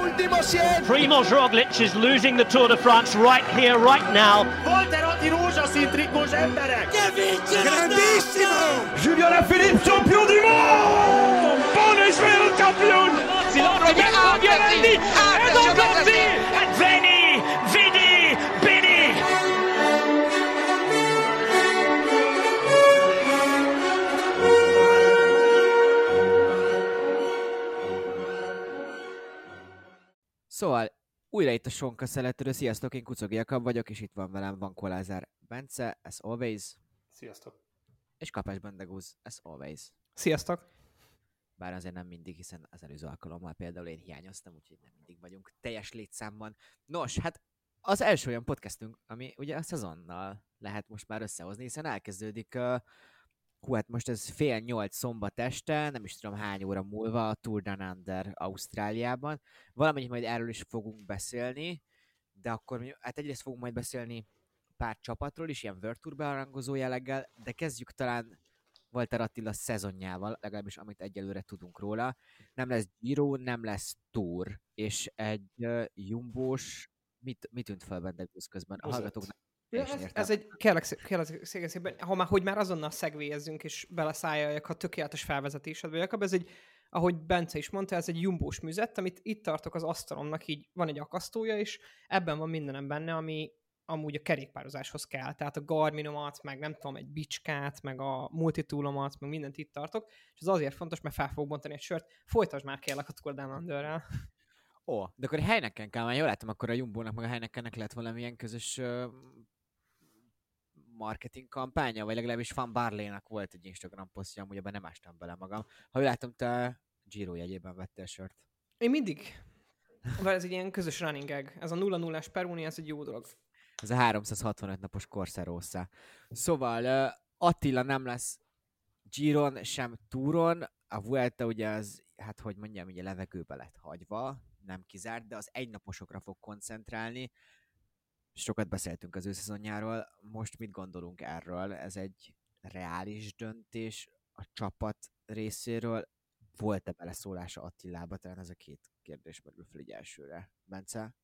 último 100. Primoz Roglic is losing the Tour de France right here, right now. Volterotti rózsaszín trikós emberek! Grandissimo! Julien Alaphilippe, champion du monde Buon Israel champion Roberto Giovanni, Szóval, újra itt a Sonka Szeletörő. Sziasztok, én Kucogi Jakab vagyok, és itt van velem Van Kolázár Bence, as always, Sziasztok. és Kapás Bendegúz, as always. Sziasztok! Bár azért nem mindig, hiszen az előző alkalommal például én hiányoztam, úgyhogy nem mindig vagyunk teljes létszámban. Nos, hát az első olyan podcastünk, ami ugye a szezonnal lehet most már összehozni, hiszen elkezdődik uh, Hú, hát most ez fél nyolc szombat este, nem is tudom hány óra múlva a Tour Down Under Ausztráliában. Valamennyit majd erről is fogunk beszélni, de akkor hát egyrészt fogunk majd beszélni pár csapatról is, ilyen World Tour bearangozó jelleggel, de kezdjük talán Walter Attila szezonjával, legalábbis amit egyelőre tudunk róla. Nem lesz Giro, nem lesz Tour, és egy uh, jumbós, mit, mit tűnt fel benne közben? A hallgatóknak Ja, ez, értem. ez egy, kérlek, kérlek szépen, ha már, hogy már azonnal szegvélyezünk és beleszálljak a tökéletes felvezetésedbe, Jakab, ez egy, ahogy Bence is mondta, ez egy jumbós műzet, amit itt tartok az asztalomnak, így van egy akasztója, és ebben van mindenem benne, ami amúgy a kerékpározáshoz kell. Tehát a Garminomat, meg nem tudom, egy bicskát, meg a multitoolomat, meg mindent itt tartok, és ez azért fontos, mert fel fogok bontani egy sört. Folytasd már kérlek a Tour Down Under-rel. Ó, de akkor Heineken kell, már jól látom, akkor a Jumbo-nak meg a Heinekennek lehet valamilyen közös marketing kampánya, vagy legalábbis Fan Barley-nak volt egy Instagram posztja, amúgy ebben nem ástam bele magam. Ha jól látom, te Giro jegyében vettél sört. Én mindig. Vagy ez egy ilyen közös running gag. Ez a 0-0-es Peruni, ez egy jó dolog. Ez a 365 napos Corsarossa. Szóval Attila nem lesz Giron, sem Touron. A Vuelta ugye az, hát hogy mondjam, ugye levegőbe lett hagyva, nem kizárt, de az egynaposokra fog koncentrálni. Sokat beszéltünk az ő szezonjáról. Most mit gondolunk erről? Ez egy reális döntés a csapat részéről? Volt-e beleszólása Attilába? Talán ez a két kérdés merül fel így elsőre. Bence?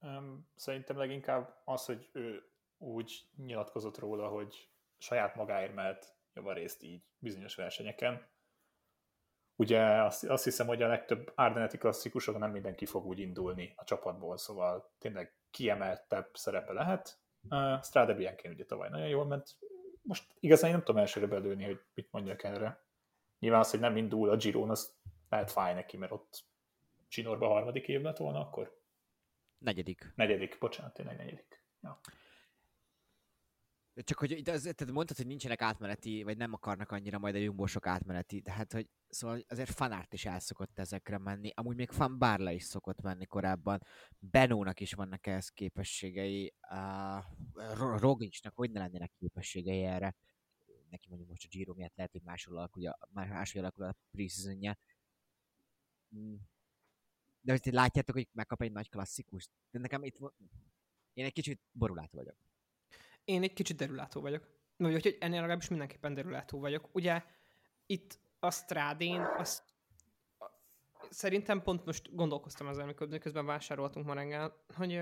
Um, szerintem leginkább az, hogy ő úgy nyilatkozott róla, hogy saját magáért mehet javarészt így bizonyos versenyeken. Ugye azt, azt hiszem, hogy a legtöbb Ardeneti klasszikusok nem mindenki fog úgy indulni a csapatból, szóval tényleg kiemeltebb szerepe lehet. Uh, Strade Bianchi ugye tavaly nagyon jól ment. Most igazán én nem tudom elsőre belőni, hogy mit mondjak erre. Nyilván az, hogy nem indul a Giron, az lehet fáj neki, mert ott Csinorba harmadik év lett volna akkor. Negyedik. Negyedik, bocsánat, tényleg negyedik. Ja. Csak hogy de az, tehát mondtad, hogy nincsenek átmeneti, vagy nem akarnak annyira majd a jumbósok átmeneti, de hát, hogy szóval azért fanárt is el szokott ezekre menni, amúgy még fan Barla is szokott menni korábban, Benónak is vannak ehhez képességei, uh, Roglicsnak hogy ne lennének képességei erre, neki mondjuk most a Giro miatt lehet, hogy máshol alakul, már máshogy alakul a preseasonja. Mm. De hogy látjátok, hogy megkap egy nagy klasszikus? De nekem itt én egy kicsit borulátó vagyok. Én egy kicsit derülátó vagyok. Vagy hogy ennél legalábbis mindenképpen derülátó vagyok. Ugye itt a Strádén, azt szerintem pont most gondolkoztam ezzel, amikor miközben vásároltunk ma reggel, hogy,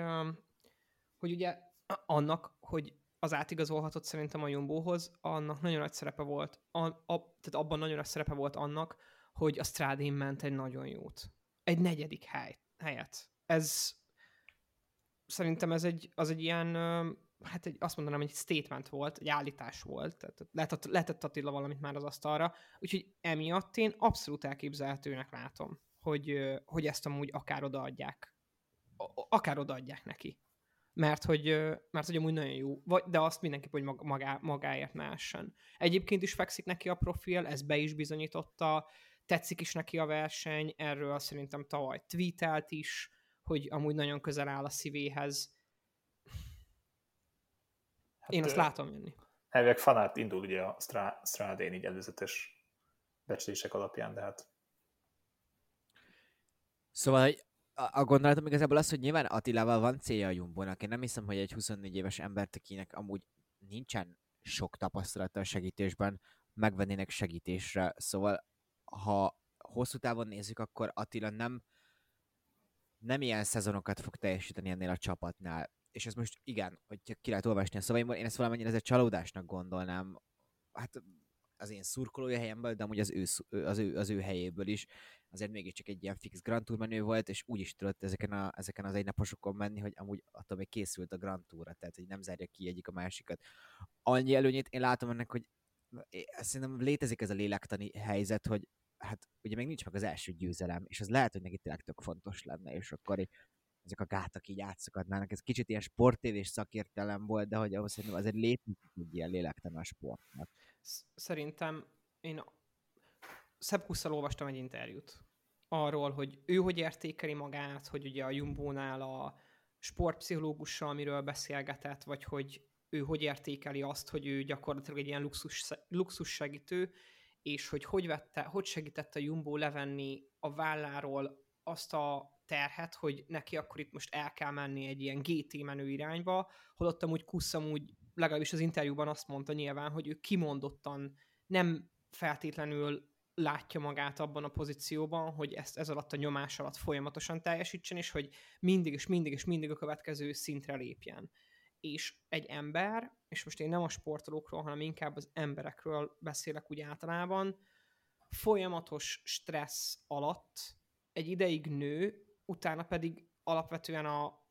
hogy ugye annak, hogy az átigazolhatott szerintem a Jumbohoz, annak nagyon nagy szerepe volt. A, a, tehát abban nagyon nagy szerepe volt annak, hogy a Strádén ment egy nagyon jót. Egy negyedik hely, helyet. Ez szerintem ez egy, az egy ilyen, hát egy, azt mondanám, egy statement volt, egy állítás volt, tehát letett, letett Attila valamit már az asztalra, úgyhogy emiatt én abszolút elképzelhetőnek látom, hogy, hogy ezt amúgy akár odaadják, akár odaadják neki. Mert hogy, mert hogy amúgy nagyon jó, vagy, de azt mindenképp, hogy mag- magá, magáért mehessen. Egyébként is fekszik neki a profil, ez be is bizonyította, tetszik is neki a verseny, erről szerintem tavaly tweetelt is, hogy amúgy nagyon közel áll a szívéhez. Hát, Én azt látom jönni. Elvileg fanát indul ugye a Strá- Strádén így előzetes becslések alapján, de hát Szóval a gondolatom igazából az, hogy nyilván Attilával van célja a Jumbónak. Én nem hiszem, hogy egy 24 éves embert, akinek amúgy nincsen sok tapasztalata a segítésben, megvennének segítésre. Szóval, ha hosszú távon nézzük, akkor Attila nem nem ilyen szezonokat fog teljesíteni ennél a csapatnál. És ez most igen, hogy ki lehet olvasni a szavaimból, én ezt valamennyire ezért csalódásnak gondolnám. Hát az én szurkolói helyemből, de amúgy az ő, az ő, az ő helyéből is. Azért mégiscsak egy ilyen fix Grand Tour menő volt, és úgy is tudott ezeken, a, ezeken az egynaposokon menni, hogy amúgy attól még készült a Grand Tourra, tehát hogy nem zárja ki egyik a másikat. Annyi előnyét én látom ennek, hogy szerintem létezik ez a lélektani helyzet, hogy hát ugye még nincs meg az első győzelem, és az lehet, hogy neki tényleg tök fontos lenne, és akkor így, ezek a gátak így átszakadnának. Ez kicsit ilyen sportévés szakértelem volt, de hogy ahhoz szerintem azért létezik egy ilyen lélektelen a sportnak. Szerintem én Szebb Kusszal olvastam egy interjút arról, hogy ő hogy értékeli magát, hogy ugye a Jumbo-nál a sportpszichológussal miről beszélgetett, vagy hogy ő hogy értékeli azt, hogy ő gyakorlatilag egy ilyen luxus, luxus segítő, és hogy hogy, vette, hogy segítette Jumbo levenni a válláról azt a terhet, hogy neki akkor itt most el kell menni egy ilyen GT menő irányba, holott amúgy Kusz amúgy legalábbis az interjúban azt mondta nyilván, hogy ő kimondottan nem feltétlenül látja magát abban a pozícióban, hogy ezt ez alatt a nyomás alatt folyamatosan teljesítsen, és hogy mindig és mindig és mindig a következő szintre lépjen. És egy ember, és most én nem a sportolókról, hanem inkább az emberekről beszélek úgy általában, folyamatos stressz alatt egy ideig nő, utána pedig alapvetően a,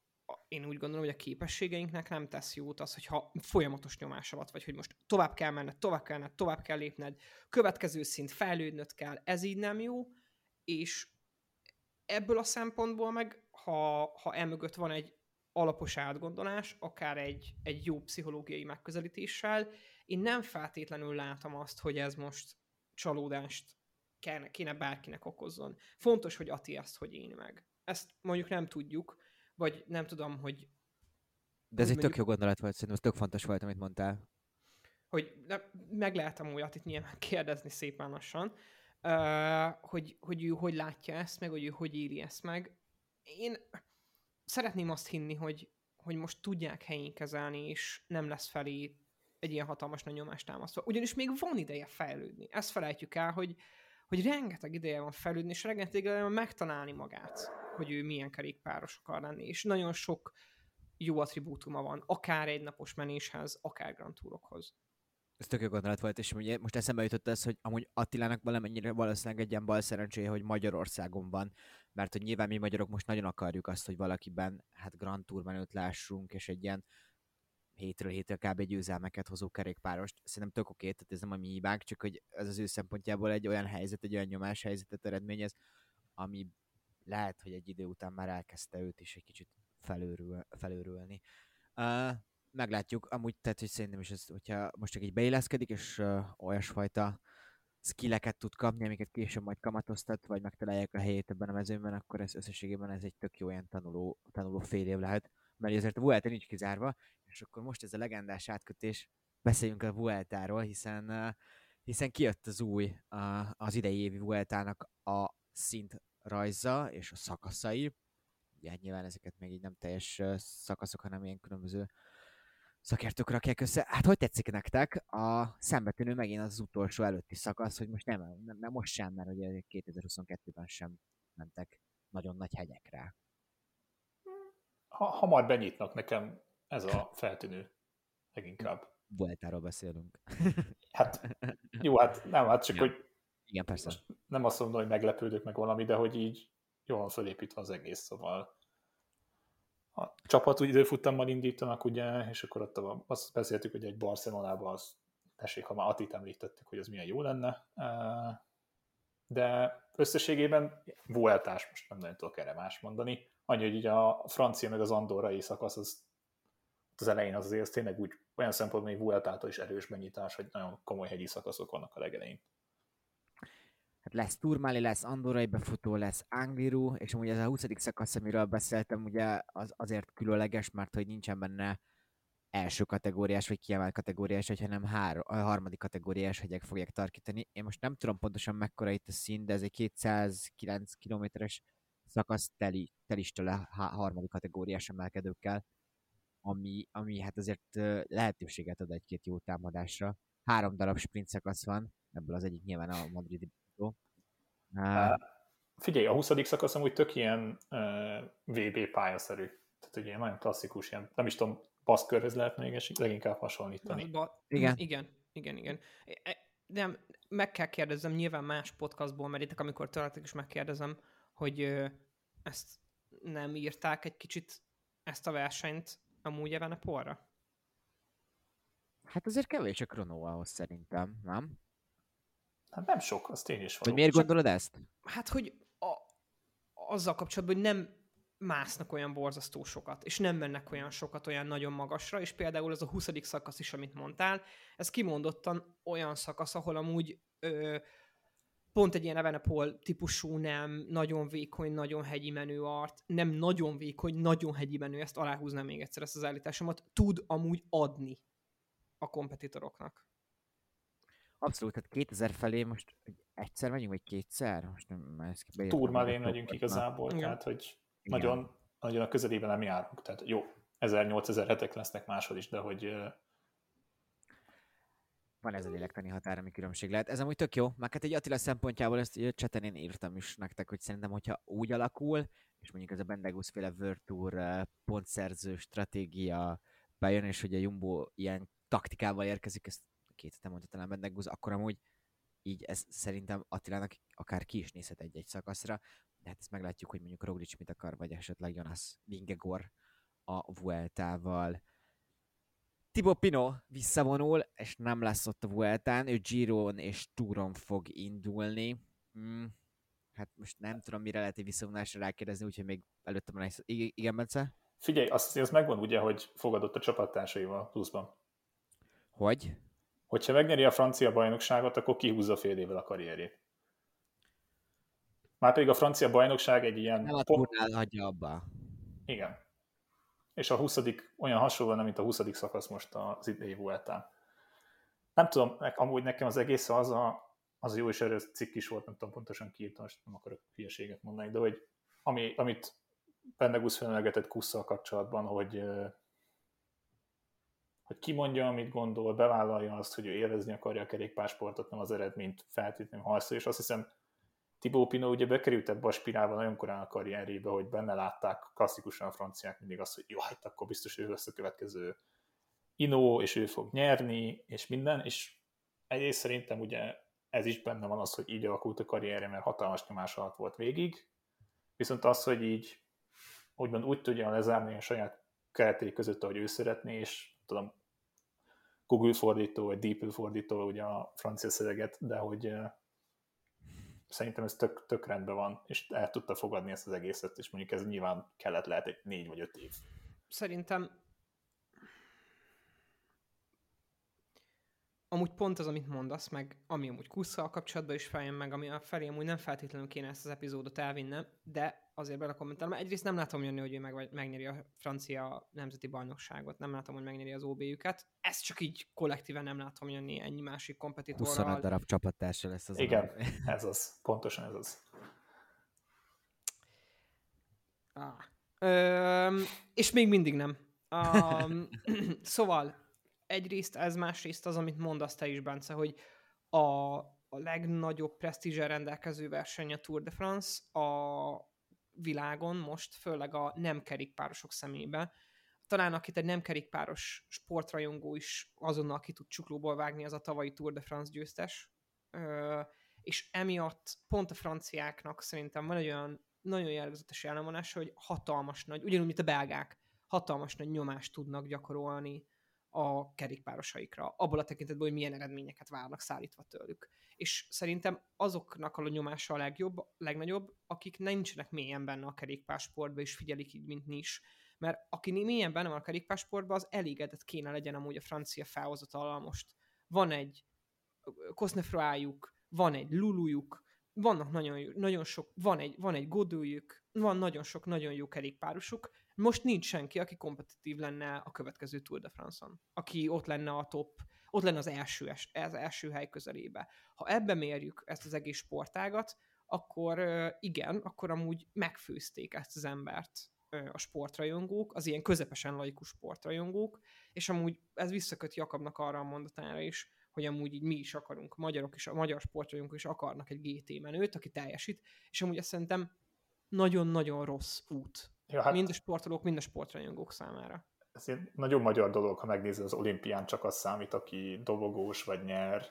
én úgy gondolom, hogy a képességeinknek nem tesz jót az, hogyha folyamatos nyomás alatt vagy, hogy most tovább kell menned, tovább kell menned, tovább kell lépned, következő szint fejlődnöd kell, ez így nem jó, és ebből a szempontból meg, ha, ha emögött van egy alapos átgondolás, akár egy, egy jó pszichológiai megközelítéssel, én nem feltétlenül látom azt, hogy ez most csalódást kéne, kéne bárkinek okozzon. Fontos, hogy Ati ezt hogy én meg. Ezt mondjuk nem tudjuk, vagy nem tudom, hogy... De ez egy tök jó gondolat volt, szerintem ez tök fontos volt, amit mondtál. Hogy ne, meg lehet amúgy itt nyilván kérdezni szépen lassan, uh, hogy, hogy ő hogy látja ezt, meg hogy ő hogy éri ezt meg. Én szeretném azt hinni, hogy, hogy most tudják helyén kezelni, és nem lesz felé egy ilyen hatalmas nagy nyomást támasztva. Ugyanis még van ideje fejlődni. Ezt felejtjük el, hogy, hogy rengeteg ideje van fejlődni, és rengeteg ideje van megtalálni magát hogy ő milyen kerékpáros akar lenni, és nagyon sok jó attribútuma van, akár egy napos menéshez, akár Grand Tourokhoz. Ez tök jó gondolat volt, és ugye most eszembe jutott ez, hogy amúgy Attilának valamennyire valószínűleg egy ilyen bal szerencséje, hogy Magyarországon van, mert hogy nyilván mi magyarok most nagyon akarjuk azt, hogy valakiben hát Grand Tour menőt lássunk, és egy ilyen hétről hétre kb. győzelmeket hozó kerékpárost. Szerintem tök oké, tehát ez nem a mi hibánk, csak hogy ez az ő szempontjából egy olyan helyzet, egy olyan nyomás helyzetet eredményez, ami lehet, hogy egy idő után már elkezdte őt is egy kicsit felőrül, felőrülni. Uh, meglátjuk, amúgy tehát, hogy szerintem is ez, hogyha most csak így beilleszkedik, és uh, olyasfajta skilleket tud kapni, amiket később majd kamatoztat, vagy megtalálják a helyét ebben a mezőben, akkor ez összességében ez egy tök jó ilyen tanuló, tanuló fél év lehet, mert azért a Vuelta nincs kizárva, és akkor most ez a legendás átkötés, beszéljünk a Vueltáról, hiszen, uh, hiszen kijött az új, uh, az idei évi Vueltának a szint rajza és a szakaszai. Ugye nyilván ezeket még így nem teljes szakaszok, hanem ilyen különböző szakértők rakják össze. Hát hogy tetszik nektek? A szembetűnő megint az utolsó előtti szakasz, hogy most nem, nem, nem most sem, mert ugye 2022-ben sem mentek nagyon nagy hegyekre. Ha, hamar benyitnak nekem ez a feltűnő leginkább. Vueltáról beszélünk. Hát, jó, hát nem, hát csak, ja. hogy igen, persze. Most nem azt mondom, hogy meglepődök meg valami, de hogy így jól van felépítve az egész, szóval. A csapat úgy időfuttammal indítanak, ugye, és akkor ott azt beszéltük, hogy egy Barcelonában az, tessék, ha már Atit említettük, hogy az milyen jó lenne, de összességében Vueltás, most nem nagyon tudok erre más mondani, annyi, hogy így a francia meg az andorrai szakasz az, az elején az azért az tényleg úgy olyan szempontból, hogy Vueltától is erős megnyitás, hogy nagyon komoly hegyi szakaszok vannak a legelején lesz Turmali, lesz Andorai befutó, lesz Angliru, és amúgy ez a 20. szakasz, amiről beszéltem, ugye az azért különleges, mert hogy nincsen benne első kategóriás, vagy kiemelt kategóriás, vagy hanem hár, a harmadik kategóriás hegyek fogják tarkítani. Én most nem tudom pontosan mekkora itt a szín, de ez egy 209 kilométeres szakasz teli, telistől a harmadik kategóriás emelkedőkkel, ami, ami hát azért lehetőséget ad egy-két jó támadásra. Három darab sprint szakasz van, ebből az egyik nyilván a madridi Uh, figyelj, a 20. szakasz amúgy tök ilyen uh, VB pályaszerű. Tehát ugye nagyon klasszikus, ilyen, nem is tudom, baszkörhöz lehet még leginkább hasonlítani. Ba- Igen. Igen, igen, igen. E- De meg kell kérdezzem, nyilván más podcastból merítek, amikor tőletek is megkérdezem, hogy ö, ezt nem írták egy kicsit ezt a versenyt amúgy Evene Polra? Hát azért kevés a kronó ahhoz szerintem, nem? Hát nem sok, az tény is Vagy való. miért gondolod ezt? Hát, hogy a, azzal kapcsolatban, hogy nem másznak olyan borzasztó sokat, és nem mennek olyan sokat olyan nagyon magasra, és például az a 20. szakasz is, amit mondtál, ez kimondottan olyan szakasz, ahol amúgy ö, pont egy ilyen Evenepoel típusú nem nagyon vékony, nagyon hegyi menő art, nem nagyon vékony, nagyon hegyi menő, ezt aláhúznám még egyszer ezt az állításomat, tud amúgy adni a kompetitoroknak. Abszolút, tehát 2000 felé most egyszer megyünk, vagy kétszer? Most nem, ezt Turmalén a megyünk igazából, Igen. tehát hogy Igen. nagyon, nagyon a közelében nem járunk. Tehát jó, 1000-8000 hetek lesznek máshol is, de hogy Van ez a lélektani határ, ami különbség lehet. Ez amúgy tök jó, meg hát egy Attila szempontjából ezt ugye cseten én írtam is nektek, hogy szerintem, hogyha úgy alakul, és mondjuk ez a Bendegus féle eh, pontszerző stratégia bejön, és hogy a Jumbo ilyen taktikával érkezik, ezt két hete mondta talán Bendegus, akkor amúgy így ez szerintem Attilának akár ki is nézhet egy-egy szakaszra, de hát ezt meglátjuk, hogy mondjuk Roglic mit akar, vagy esetleg Jonas Vingegor a Vueltával. Thibaut Pino visszavonul, és nem lesz ott a Vueltán, ő Giron és Touron fog indulni. Hmm. Hát most nem tudom, mire lehet egy visszavonásra rákérdezni, úgyhogy még előtte van egy... I- Igen, Bence? figyelj, azt az megvan ugye, hogy fogadott a csapattársaival pluszban. Hogy? Hogyha megnyeri a francia bajnokságot, akkor kihúzza fél évvel a karrierjét. Már pedig a francia bajnokság egy ilyen... Nem a pont- hagyja abba. Igen. És a 20. olyan hasonló, nem, mint a 20. szakasz most az idei Vueltán. Nem tudom, amúgy nekem az egész az a, az jó és erős cikk is volt, nem tudom pontosan ki írtam, most nem akarok hülyeséget mondani, de hogy ami, amit Pendegus felelegetett Kusszal kapcsolatban, hogy hogy kimondja, amit gondol, bevállalja azt, hogy ő élvezni akarja a kerékpársportot, nem az eredményt feltétlenül harcol, és azt hiszem Thibaut Pinot ugye bekerült ebbe a spirálba nagyon korán a karrierébe, hogy benne látták klasszikusan a franciák mindig azt, hogy jó, hát akkor biztos ő lesz a következő Inó, és ő fog nyerni, és minden, és egyrészt szerintem ugye ez is benne van az, hogy így alakult a karrierje, mert hatalmas nyomás alatt volt végig, viszont az, hogy így úgymond úgy tudja lezárni a saját keretei között, ahogy ő szeretné, és tudom, Google fordító, vagy DeepL fordító ugye a francia szöveget, de hogy szerintem ez tök, tök rendben van, és el tudta fogadni ezt az egészet, és mondjuk ez nyilván kellett lehet egy négy vagy öt év. Szerintem amúgy pont az, amit mondasz, meg ami amúgy kusszal kapcsolatban is feljön meg, ami a felé amúgy nem feltétlenül kéne ezt az epizódot elvinnem, de azért belekommentálom. Egyrészt nem látom jönni, hogy ő meg, megnyeri a francia nemzeti bajnokságot, nem látom, hogy megnyeri az OB-jüket. Ezt csak így kollektíven nem látom jönni ennyi másik 25 kompetitorral. darab csapattársa lesz az. Igen, ez az, pontosan ez az. Ah. Öm, és még mindig nem. Um, szóval, egyrészt ez, másrészt az, amit mondasz te is, Bence, hogy a, a legnagyobb presztízsel rendelkező verseny a Tour de France a világon most, főleg a nem kerékpárosok szemébe. Talán akit egy nem kerékpáros sportrajongó is azonnal ki tud csuklóból vágni, az a tavalyi Tour de France győztes. Ö, és emiatt pont a franciáknak szerintem van egy olyan nagyon jellegzetes ellenvonása, hogy hatalmas nagy, ugyanúgy, mint a belgák, hatalmas nagy nyomást tudnak gyakorolni a kerékpárosaikra, abból a tekintetben, hogy milyen eredményeket várnak szállítva tőlük. És szerintem azoknak a nyomása a legjobb, legnagyobb, akik nincsenek mélyen benne a kerékpársportba, és figyelik így, mint nis. Mert aki mélyen benne van a kerékpársportban, az elégedett kéne legyen amúgy a francia felhozatallal most. Van egy Cosnefroájuk, van egy Lulujuk, vannak nagyon, nagyon sok, van egy, van egy Godőjük, van nagyon sok nagyon jó kerékpárosuk, most nincs senki, aki kompetitív lenne a következő Tour de France-on. Aki ott lenne a top, ott lenne az első, az első hely közelébe. Ha ebbe mérjük ezt az egész sportágat, akkor igen, akkor amúgy megfőzték ezt az embert a sportrajongók, az ilyen közepesen laikus sportrajongók, és amúgy ez visszaköt Jakabnak arra a mondatára is, hogy amúgy így mi is akarunk, magyarok is, a magyar sportrajongók is akarnak egy GT menőt, aki teljesít, és amúgy azt szerintem nagyon-nagyon rossz út. Ja, Hát, mind a sportolók, mind a sportrajongók számára. ez egy nagyon magyar dolog, ha megnézed az olimpián, csak az számít, aki dobogós vagy nyer.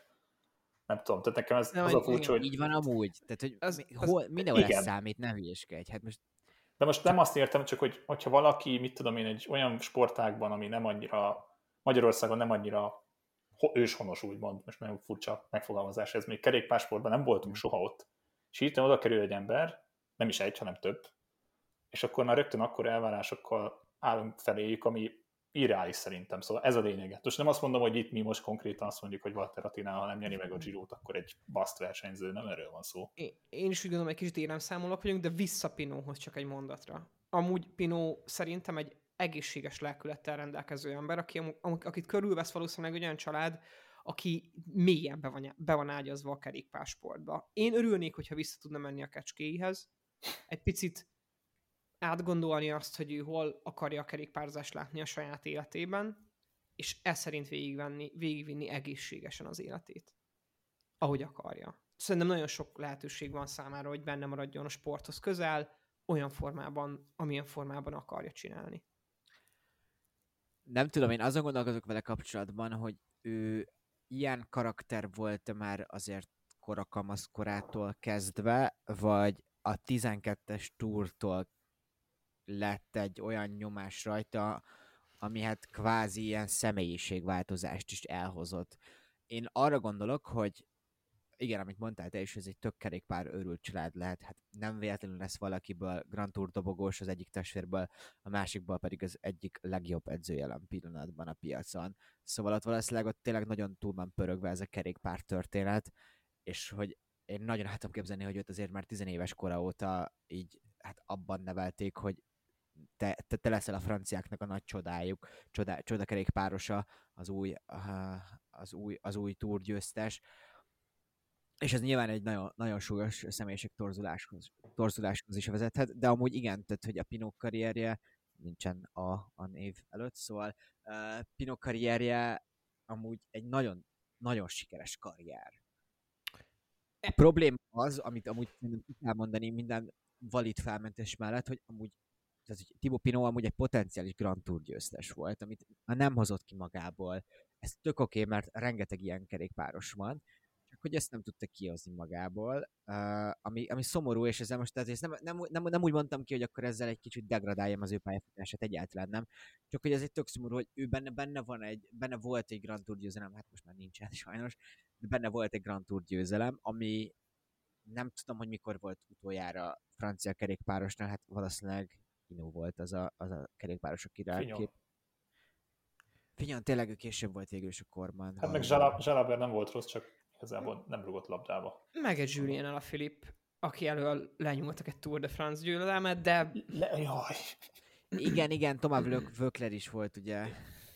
Nem tudom, tehát nekem ez Nem, az a furcsa, hogy Így van amúgy. Tehát, hogy Az- az- hol, mindenhol ez igen. számít, ne hülyeskedj. Hát most De most nem azt értem, csak hogy, hogyha valaki, mit tudom én, egy olyan sportágban, ami nem annyira, Magyarországon nem annyira ho- őshonos, úgymond, most nagyon furcsa megfogalmazás, ez még kerékpársportban nem voltunk soha ott, és hirtelen oda kerül egy ember, nem is egy, hanem több, és akkor már rögtön akkor elvárásokkal állunk feléjük, ami irreális szerintem, szóval ez a lényeget. Most nem azt mondom, hogy itt mi most konkrétan azt mondjuk, hogy Walter Attila, ha nem nyeri meg a giro akkor egy baszt versenyző, nem erről van szó. Én, én is úgy gondolom, egy kicsit éremszámolók vagyunk, de vissza Pinóhoz csak egy mondatra. Amúgy Pinó szerintem egy egészséges lelkülettel rendelkező ember, aki, akit körülvesz valószínűleg egy olyan család, aki mélyen be van, be van ágyazva a kerékpársportba. Én örülnék, hogyha vissza tudna menni a kecskéihez, egy picit átgondolni azt, hogy ő hol akarja a kerékpárzást látni a saját életében, és ez szerint végigvenni, végigvinni egészségesen az életét ahogy akarja. Szerintem nagyon sok lehetőség van számára, hogy benne maradjon a sporthoz közel, olyan formában, amilyen formában akarja csinálni. nem tudom, én azon gondolkozok vele kapcsolatban, hogy ő ilyen karakter volt már azért korakamaszkorától kezdve, vagy a 12-es túrtól lett egy olyan nyomás rajta, ami hát kvázi ilyen személyiségváltozást is elhozott. Én arra gondolok, hogy igen, amit mondtál te is, ez egy tök kerékpár őrült család lehet, hát nem véletlenül lesz valakiből Grand Tour dobogós az egyik testvérből, a másikból pedig az egyik legjobb edző jelen pillanatban a piacon. Szóval ott valószínűleg ott tényleg nagyon túl van pörögve ez a kerékpár történet, és hogy én nagyon tudom képzelni, hogy őt azért már tizenéves kora óta így hát abban nevelték, hogy te, te, te leszel a franciáknak a nagy csodájuk, csodá, csodakerékpárosa, az új, az új, az új túrgyőztes. És ez nyilván egy nagyon, nagyon súlyos személyiség torzuláshoz, torzuláshoz is vezethet, de amúgy igen, tehát hogy a Pinok karrierje nincsen a, a név előtt, szóval uh, Pinok karrierje amúgy egy nagyon, nagyon sikeres karrier. A probléma az, amit amúgy ki kell mondani minden valid felmentés mellett, hogy amúgy tehát, hogy Thibaut Pinot amúgy egy potenciális Grand Tour győztes volt, amit nem hozott ki magából. Ez tök oké, okay, mert rengeteg ilyen kerékpáros van, csak hogy ezt nem tudta kihozni magából, ami, ami szomorú, és ezzel most tehát nem, nem, nem, nem, úgy mondtam ki, hogy akkor ezzel egy kicsit degradáljam az ő pályafutását, egyáltalán nem, csak hogy ez egy tök szomorú, hogy ő benne, benne, van egy, benne volt egy Grand Tour győzelem, hát most már nincsen sajnos, de benne volt egy Grand Tour győzelem, ami nem tudom, hogy mikor volt utoljára francia kerékpárosnál, hát valószínűleg Pinó volt az a, az a kerékpáros, akire Fignon. kép... Fignon, tényleg ő később volt végül is a korban. Hát meg Zsalaber nem volt rossz, csak igazából nem rugott labdába. Meg egy Julien a Filip, aki elől lenyúltak egy Tour de France győzelmet, de Le, jaj. Igen, igen, Tomáv Vlök- Vökler is volt ugye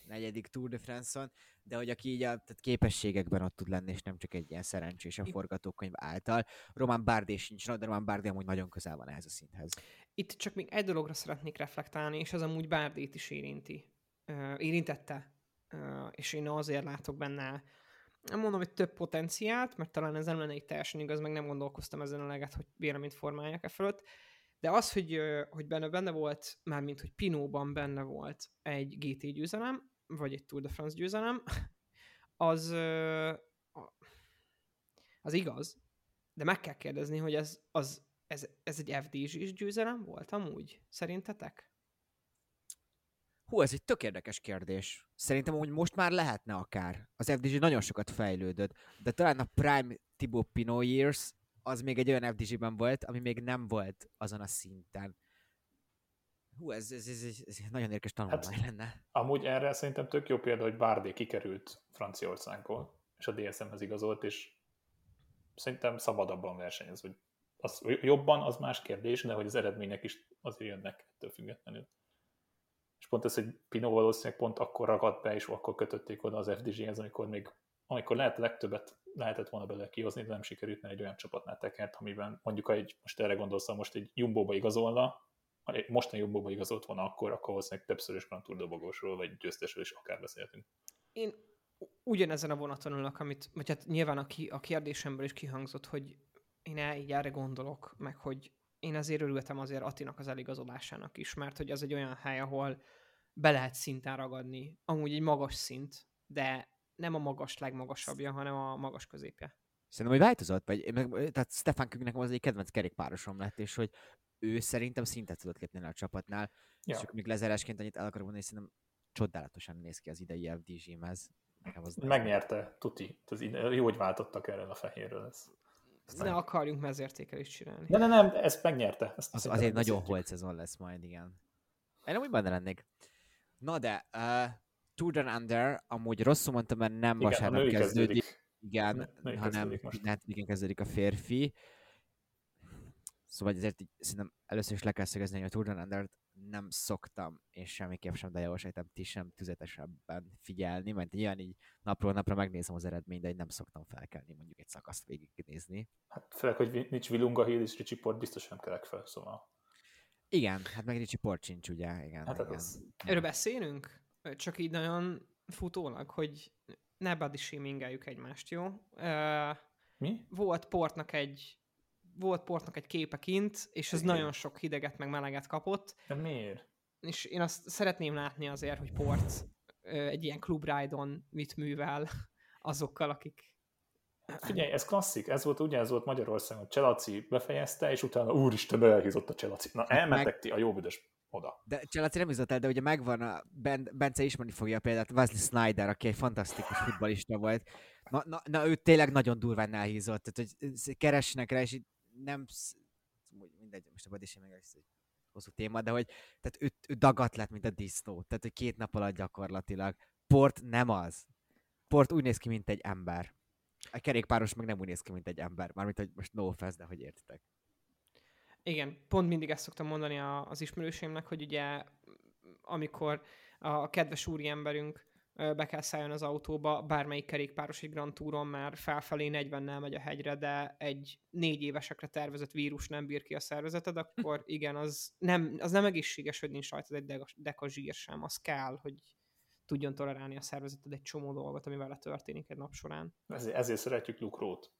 negyedik Tour de France-on, de hogy aki így a tehát képességekben ott tud lenni, és nem csak egy ilyen szerencsés a forgatókönyv által. Román Bárdé sincs, de Román Bárdé amúgy nagyon közel van ehhez a szinthez. itt csak még egy dologra szeretnék reflektálni, és az amúgy Bárdét is érinti. Uh, érintette. Uh, és én azért látok benne nem mondom, hogy több potenciált, mert talán ez nem lenne egy teljesen igaz, meg nem gondolkoztam ezen a leget, hogy véleményt formáljak e fölött, de az, hogy, hogy benne, benne volt, mármint, hogy Pinóban benne volt egy GT győzelem, vagy egy Tour de France győzelem, az, az igaz, de meg kell kérdezni, hogy ez, az, ez, ez egy FDZ-s győzelem volt amúgy, szerintetek? Hú, ez egy tök érdekes kérdés. Szerintem hogy most már lehetne akár. Az FDG nagyon sokat fejlődött, de talán a Prime Thibaut Pinot Years az még egy olyan FDG-ben volt, ami még nem volt azon a szinten. Hú, ez, ez, ez, ez, nagyon érdekes tanulmány Hát- lenne. Amúgy erre szerintem tök jó példa, hogy Bárdé kikerült Franciaországból, és a DSM-hez igazolt, és szerintem szabadabban versenyez, hogy az jobban, az más kérdés, de hogy az eredmények is azért jönnek ettől függetlenül. És pont ez, hogy Pino valószínűleg pont akkor ragadt be, és akkor kötötték oda az FDG-hez, amikor még amikor lehet legtöbbet lehetett volna belőle kihozni, de nem sikerült, mert egy olyan csapatnál tekert, amiben mondjuk, ha egy, most erre gondolsz, most egy Jumbo-ba igazolna, mostani Jumbo-ba igazolt volna akkor, akkor valószínűleg többszörös Grand Tour dobogósról, vagy győztesről is akár beszélhetünk. Én ugyanezen a vonaton ülök, amit, vagy hát nyilván a, ki, a kérdésemből is kihangzott, hogy én el, így erre gondolok, meg hogy én azért örültem azért Atinak az eligazolásának is, mert hogy az egy olyan hely, ahol be lehet szinten ragadni. Amúgy egy magas szint, de nem a magas legmagasabbja, hanem a magas középje. Szerintem, hogy változott, vagy, meg, tehát Stefan Künk nekem az egy kedvenc kerékpárosom lett, és hogy ő szerintem szintet tudott lépni a csapatnál, ja. és még lezárásként annyit el akarok mondani, hogy szerintem csodálatosan néz ki az idei FDG-mez. Megnyerte, tuti. Ez jó, hogy váltottak erről a fehérről. Ez. Ne akarjunk mezértékelést csinálni. De nem, nem, ezt megnyerte. Ezt az, azért nagyon holt szezon lesz majd, igen. Én nem úgy benne lennék. Na de, uh, Tour Down Under, amúgy rosszul mondtam, mert nem igen, vasárnap kezdődik. kezdődik. Igen, női hanem hetedikén kezdődik a férfi. Szóval ezért így, szerintem először is le kell szögezni, hogy a Tour Down under nem szoktam, és semmiképp sem, de javasoltam ti sem tüzetesebben figyelni, mert nyilván így napról napra megnézem az eredményt, de így nem szoktam felkelni mondjuk egy szakaszt végignézni. Hát főleg, hogy nincs Vilunga Hill és Ricsi Port, biztos nem kelek fel, szóval. Igen, hát meg Ricsi Port sincs, ugye? Igen, hát igen. Az... Erről beszélünk? Csak így nagyon futólag, hogy ne body shamingeljük egymást, jó? Uh, Mi? Volt Portnak egy volt Portnak egy képe kint, és ez nagyon sok hideget meg meleget kapott. De miért? És én azt szeretném látni azért, hogy Port egy ilyen club ride-on mit művel azokkal, akik Figyelj, ez klasszik, ez volt, ugye ez volt Magyarországon, Cselaci befejezte, és utána úristen, elhízott a Cselaci. Na, elmentek meg... ti a jó büdös oda. De Cselaci nem el, de ugye megvan, a ben, Bence ismerni fogja például Wesley Snyder, aki egy fantasztikus futbalista volt. Na, na, na, ő tényleg nagyon durván elhízott, tehát hogy keresnek rá, és nem, mindegy, most a body shaming egy hosszú téma, de hogy tehát ő, ő dagat lett, mint a disznó, tehát hogy két nap alatt gyakorlatilag. Port nem az. Port úgy néz ki, mint egy ember. A kerékpáros meg nem úgy néz ki, mint egy ember. Mármint, hogy most no offense, de hogy értitek. Igen, pont mindig ezt szoktam mondani az ismerősémnek, hogy ugye amikor a kedves úriemberünk be kell szálljon az autóba, bármelyik kerékpáros egy Grand Touron már felfelé 40-nel megy a hegyre, de egy négy évesekre tervezett vírus nem bír ki a szervezeted, akkor igen, az nem, az nem egészséges, hogy nincs rajta egy deka zsír sem, az kell, hogy tudjon tolerálni a szervezeted egy csomó dolgot, ami vele történik egy nap során. Ezért, ezért szeretjük Lukrót.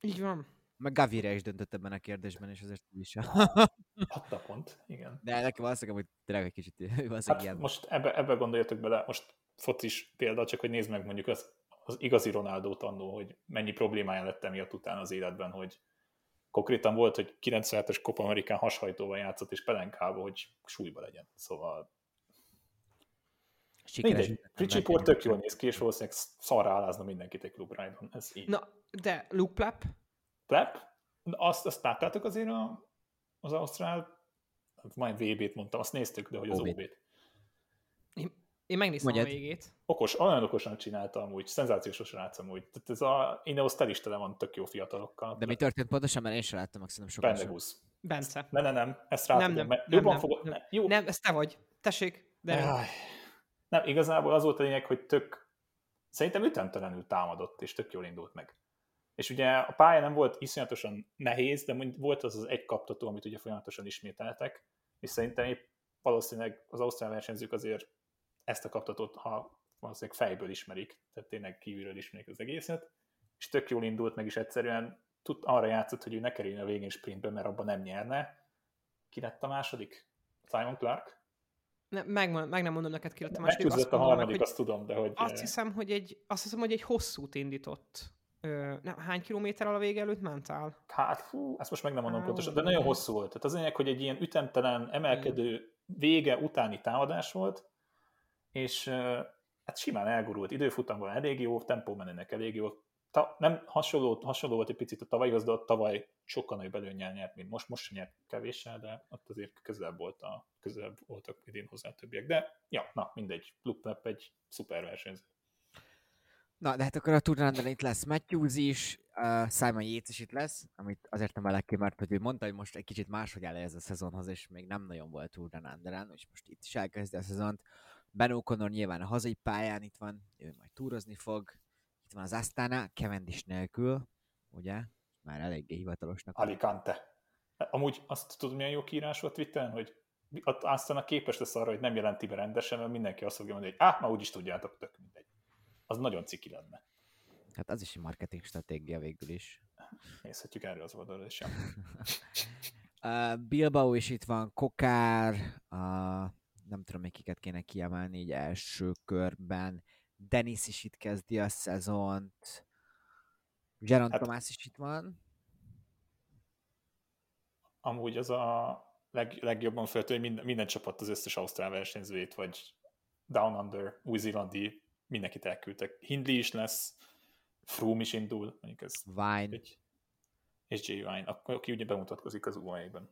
Így van. Meg Gavire is döntött ebben a kérdésben, és azért is. Hatta pont, igen. De nekem azt hogy tényleg egy kicsit hát ilyen. Most ebbe, ebbe gondoljatok bele, most focis példa, csak hogy nézd meg mondjuk az, az igazi Ronaldo annó, hogy mennyi problémája lett emiatt után az életben, hogy konkrétan volt, hogy 97-es Copa Amerikán hashajtóval játszott, és pelenkába, hogy súlyba legyen. Szóval Sikeres Mindegy. Richie Port tök jól néz ki, és valószínűleg szarra állázna mindenkit egy Club Ride-on. Ez így. Na, de Luke Plapp? Plapp? Azt, azt láttátok azért a, az Ausztrál, majd VB-t mondtam, azt néztük, de hogy az OB-t. Én megnéztem Mondjad. a végét. Okos, olyan okosan csinálta amúgy, szenzációs srác amúgy. Tehát ez a Ineos tel is tele van tök jó fiatalokkal. De mi történt pontosan, mert én sem láttam, szerintem sokan Bendegusz. Bence. Ne, ne, nem, ezt rá nem, nem, nem, jobban nem, fogod... nem, jó. nem, ez te vagy. Tessék, de... Jaj. Nem, igazából az volt a lényeg, hogy tök, szerintem ütemtelenül támadott, és tök jól indult meg. És ugye a pálya nem volt iszonyatosan nehéz, de volt az az egy kaptató, amit ugye folyamatosan ismételtek, és szerintem épp valószínűleg az ausztrál versenyzők azért ezt a kaptatót, ha valószínűleg fejből ismerik, tehát tényleg kívülről ismerik az egészet, és tök jól indult meg is egyszerűen, tud, arra játszott, hogy ő ne kerüljön a végén sprintbe, mert abban nem nyerne. Ki lett a második? Simon Clark? Ne, meg, meg nem mondom neked ki lett a második. Azt a harmadik, meg, azt tudom, de hogy... Azt hiszem, hogy egy, azt hiszem, hogy egy hosszút indított. Ö, nem, hány kilométerrel a vége előtt mentál? Hát, fú, ezt most meg nem mondom Há, pontosan, de nagyon hosszú volt. Tehát az lényeg, hogy egy ilyen ütemtelen, emelkedő vége utáni támadás volt, és hát simán elgurult időfutamban elég jó, tempómenőnek elég jó. Ta, nem hasonló, hasonló volt egy picit a tavalyhoz, de ott tavaly sokkal nagyobb előnyel nyert, mint most. Most nyert kevéssel, de ott azért közelebb, volt a, közelebb voltak idén hozzá többiek. De ja, na mindegy, Luke egy szuper versenyző. Na, de hát akkor a turnálban itt lesz Matthews is, uh, Simon Yates is itt lesz, amit azért nem elek ki, mert hogy ő mondta, hogy most egy kicsit máshogy áll ez a szezonhoz, és még nem nagyon volt turnálán, és most itt is elkezdi a szezont. Ben O'Connor nyilván a hazai pályán itt van, ő majd túrozni fog. Itt van az Astana, Cavendish nélkül, ugye? Már eléggé hivatalosnak. Alicante. Amúgy azt tudom, milyen jó kiírás volt Twitteren, hogy Astana képes lesz arra, hogy nem jelenti be rendesen, mert mindenki azt fogja mondani, hogy ah, már úgyis tudjátok, tök mindegy. Az nagyon ciki lenne. Hát az is egy marketing stratégia végül is. Nézhetjük erről az oldalról is. Uh, Bilbao is itt van, Kokár, uh, nem tudom, még kiket kéne kiemelni így első körben. Denis is itt kezdi a szezont. Geron hát, Tomás is itt van. Amúgy az a leg, legjobban feltő, hogy minden, minden csapat az összes Ausztrál versenyzőjét, vagy Down Under, új-zélandi, mindenkit elküldtek. Hindley is lesz, Froome is indul, mondjuk ez Vine. egy és Jay Vine, aki ugye bemutatkozik az UAE-ben.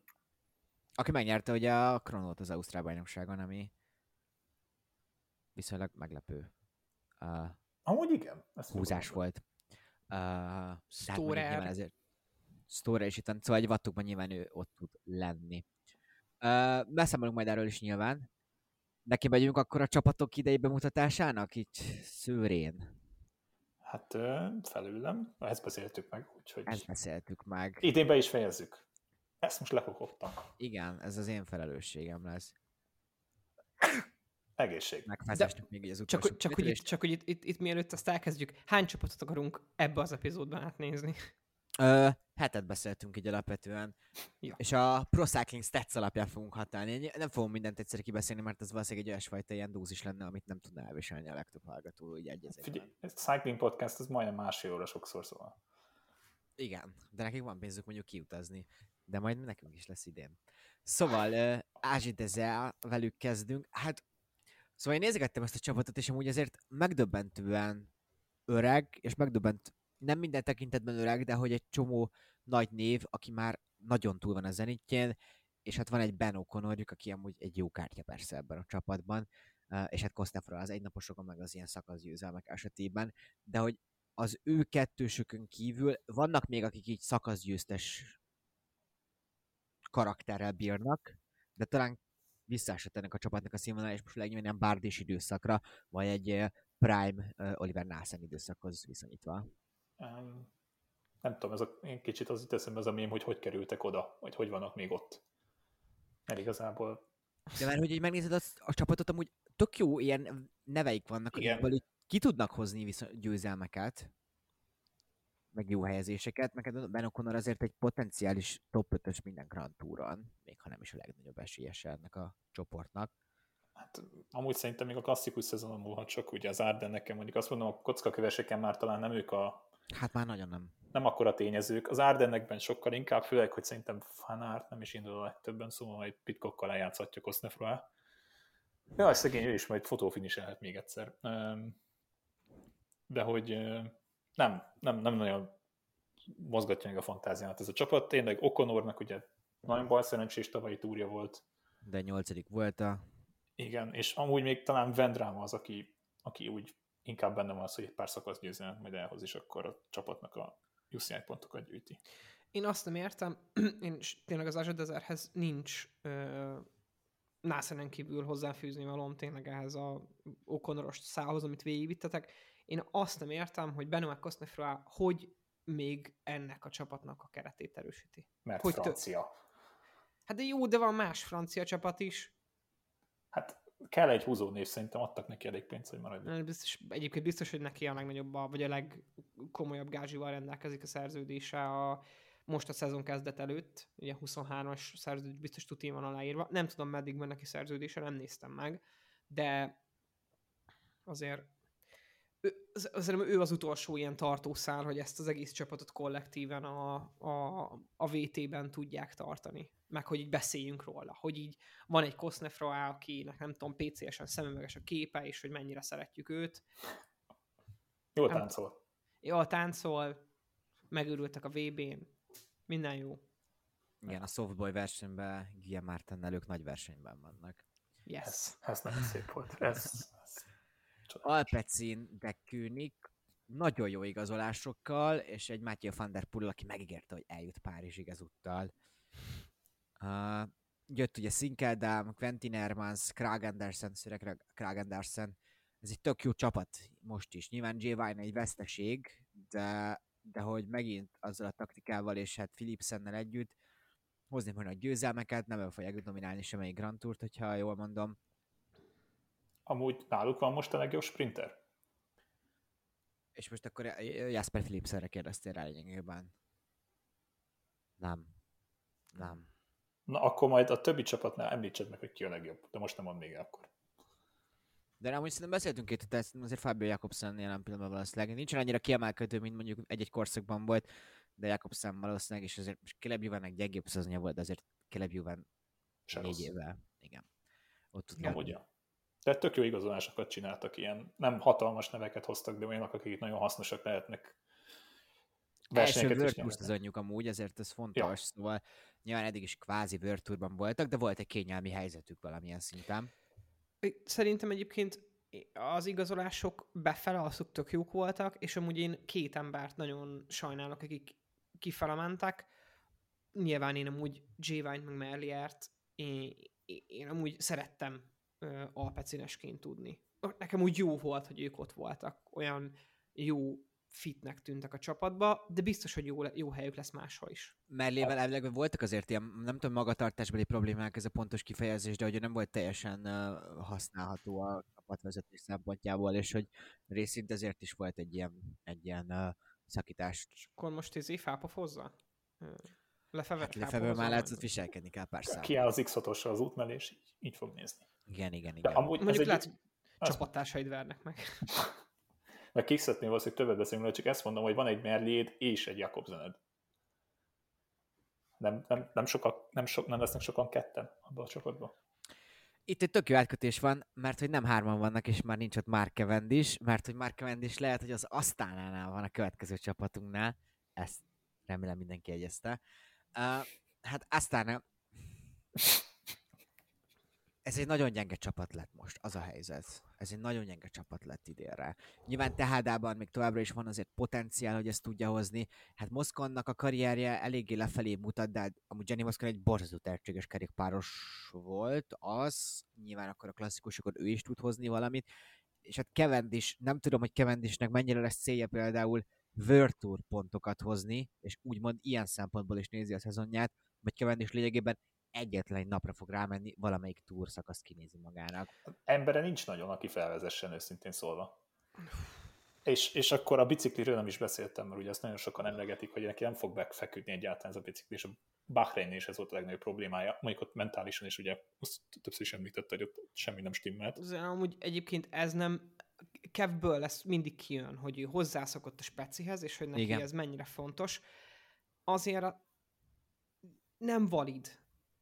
Aki megnyerte ugye a Kronót az Ausztrál bajnokságon, ami viszonylag meglepő. Uh, Amúgy igen. Ezt húzás volt. Uh, Storer. ezért Storer is itt van, szóval egy vattukban nyilván ő ott tud lenni. Uh, beszámolunk majd erről is nyilván. Neki megyünk akkor a csapatok idei bemutatásának, itt szőrén. Hát felülem, ezt beszéltük meg, úgyhogy... Ezt beszéltük meg. Idén be is fejezzük. Ezt most lekokottam. Igen, ez az én felelősségem lesz. Egészség. Megfázástuk még az Csak, csak, hogy, itt, csak hogy itt, itt, itt mielőtt azt elkezdjük, hány csapatot akarunk ebbe az epizódban átnézni? Ö, hetet beszéltünk így alapvetően, Ja. és a Pro Cycling Stats alapján fogunk hatálni. Nem fogom mindent egyszer kibeszélni, mert ez valószínűleg egy olyasfajta ilyen dózis lenne, amit nem tudna elviselni a legtöbb hallgató így egy Figyelj, ez Cycling Podcast, ez majdnem másfél óra sokszor szóval. Igen, de nekik van pénzük mondjuk kiutazni, de majd nekünk is lesz idén. Szóval Ázsi Dezel, velük kezdünk. Hát, szóval én nézegettem ezt a csapatot, és amúgy azért megdöbbentően öreg, és megdöbbent nem minden tekintetben öreg, de hogy egy csomó nagy név, aki már nagyon túl van a zenitjén, és hát van egy Ben O'Connorjuk, aki amúgy egy jó kártya persze ebben a csapatban, és hát Kostafra az egynaposokon, meg az ilyen szakaszgyőzelmek esetében, de hogy az ő kettősökön kívül vannak még, akik így szakaszgyőztes karakterrel bírnak, de talán visszaesett ennek a csapatnak a színvonal, és most legyen ilyen bárdés időszakra, vagy egy Prime Oliver Nassen időszakhoz viszonyítva. Um, nem tudom, ez a, én kicsit az itt eszembe az a mém, hogy hogy kerültek oda, vagy hogy vannak még ott. Mert igazából... De mert hogy így megnézed a, a csapatot, amúgy tök jó ilyen neveik vannak, akikből így ki tudnak hozni viszont győzelmeket, meg jó helyezéseket, meg Ben O'Connor azért egy potenciális top 5-ös minden Grand Touron, még ha nem is a legnagyobb esélyese ennek a csoportnak. Hát amúgy szerintem még a klasszikus szezonon múlhat csak, ugye az Ardenneken mondjuk azt mondom, a kockaköveseken már talán nem ők a Hát már nagyon nem. nem akkora tényezők. Az Ardennekben sokkal inkább, főleg, hogy szerintem Fanart nem is indul a legtöbben, szóval majd Pitcockkal eljátszhatja Kosnefroa. Jaj, szegény, ő is majd fotófiniselhet még egyszer. De hogy nem, nem, nem nagyon mozgatja meg a fantáziát ez a csapat. Tényleg Okonornak ugye nagyon bal szerencsés tavalyi túrja volt. De nyolcadik volt a... Igen, és amúgy még talán Vendráma az, aki, aki úgy inkább benne van az, hogy egy pár szakasz győzelmet majd elhoz, és akkor a csapatnak a UCI pontokat gyűjti. Én azt nem értem, én tényleg az Azure Deserthez nincs ö, Nászenen kívül hozzáfűzni valóm tényleg ehhez a okonoros szálhoz, amit végigvittetek. Én azt nem értem, hogy Benoit Kosnefroa hogy még ennek a csapatnak a keretét erősíti. Mert Hogy francia. Hát de jó, de van más francia csapat is. Hát kell egy húzó név, szerintem adtak neki elég pénzt, hogy maradjon. Biztos, egyébként biztos, hogy neki a legnagyobb, vagy a legkomolyabb gázsival rendelkezik a szerződése a, most a szezon kezdet előtt, ugye 23-as szerződés biztos tuti van aláírva. Nem tudom, meddig van neki szerződése, nem néztem meg, de azért ő, az- azért ő az utolsó ilyen tartószál, hogy ezt az egész csapatot kollektíven a, a, a VT-ben tudják tartani. Meg hogy így beszéljünk róla. Hogy így van egy Kosnefra, akinek nem tudom, PC-esen szemüveges a képe, és hogy mennyire szeretjük őt. Jól Nem- táncol. Jól táncol, megőrültek a VB-n, minden jó. Igen, a softboy versenyben Guillaume Martin ők nagy versenyben vannak. Yes. Ez, ez nem szép volt. Ez Alpecin, de König nagyon jó igazolásokkal, és egy Mathieu van der Poel, aki megígérte, hogy eljut Párizsig ezúttal. Uh, jött ugye Sinkeldam, Quentin Hermans, Krag Andersen, Szöreg Krag Andersen. Ez egy tök jó csapat most is. Nyilván J. Vine egy veszteség, de, de hogy megint azzal a taktikával és hát Philipsennel együtt hozni majd nagy győzelmeket, nem ő fogják dominálni semmelyik Grand Tourt, hogyha jól mondom. Amúgy náluk van most a legjobb sprinter. És most akkor Jasper Philipsenre kérdeztél rá lényegében. Nem. Nem. Na akkor majd a többi csapatnál említsed meg, hogy ki a legjobb, de most nem mond még akkor. De amúgy szerintem beszéltünk itt, tehát azért Fabio Jakobsen jelen pillanatban valószínűleg nincsen annyira kiemelkedő, mint mondjuk egy-egy korszakban volt, de Jakobsen valószínűleg, és azért most Caleb Juvennek gyengébb szezonja volt, de azért Caleb Juven négy évvel. Igen. Ott tud De tök jó igazolásokat csináltak, ilyen nem hatalmas neveket hoztak, de olyanok, akik nagyon hasznosak lehetnek. Első World nyernek. szezonjuk amúgy, ezért ez fontos, Ja. szóval nyilván eddig is kvázi World voltak, de volt egy kényelmi helyzetük valamilyen szinten. Szerintem egyébként az igazolások befele azok tök jók voltak, és amúgy én két embert nagyon sajnálok, akik kifele mentek. Nyilván én amúgy J. Vine meg Merliert én, én amúgy szerettem alpecinesként tudni. Nekem úgy jó volt, hogy ők ott voltak. Olyan jó fitnek tűntek a csapatba, de biztos, hogy jó, jó helyük lesz máshol is. Mellével elvileg voltak azért ilyen, nem tudom, magatartásbeli problémák, ez a pontos kifejezés, de hogy nem volt teljesen használható a csapatvezetés szempontjából, és hogy részint ezért is volt egy ilyen, egy ilyen szakítás. És akkor most izé felpofozza? Ö, Lefeve, Hát Lefebvre már látszott viselkedni kell pár szám. Kiáll az x az út mellé, és így, így fog nézni. Igen, igen, De igen. amúgy ez Mondjuk egy, lehet, hogy csapattársaid vernek meg. meg Kixetnél valószínűleg többet beszélünk, csak ezt mondom, hogy van egy Merliéd és egy Jakobsened. Nem, nem, nem, sokak, nem, sok, nem lesznek sokan ketten abban a csapatban. Itt egy tök jó átkötés van, mert hogy nem hárman vannak, és már nincs ott Mark Cavendish, mert hogy Mark Cavendish lehet, hogy az Asztánánál van a következő csapatunknál. Ezt remélem mindenki egyezte. Uh, hát Asztána... Ez egy nagyon gyenge csapat lett most, az a helyzet. Ez egy nagyon gyenge csapat lett idénre. Nyilván Tehádában még továbbra is van azért potenciál, hogy ezt tudja hozni. Hát Moszkonnak a karrierje eléggé lefelé mutat, de hát amúgy Jenny Moszkon egy borzasztó tehetséges kerékpáros volt, az nyilván akkor a klasszikusokon ő is tud hozni valamit, és hát Cavendish, nem tudom, hogy Cavendishnek mennyire lesz célja például Tour pontokat hozni, és úgymond ilyen szempontból is nézi a szezonját, vagy Cavendish lényegében egyetlen egy napra fog rámenni, valamelyik túr szakaszt kinézi magának. Embere nincs nagyon, aki felvezessen, őszintén szólva. És, és akkor a bicikliről nem is beszéltem, mert ugye azt nagyon sokan emlegetik, hogy neki nem fog megfeküdni egyáltalán ez a bicikli, és a Bahrein is ez volt a legnagyobb problémája. Mondjuk ott mentálisan is ugye, azt többször is említette, hogy ott semmi nem stimmelt. Ez Amúgy egyébként ez nem... Kevből lesz mindig kijön, hogy ő hozzászokott a specihez, és hogy neki. Igen. ez mennyire fontos. Azért a... nem valid.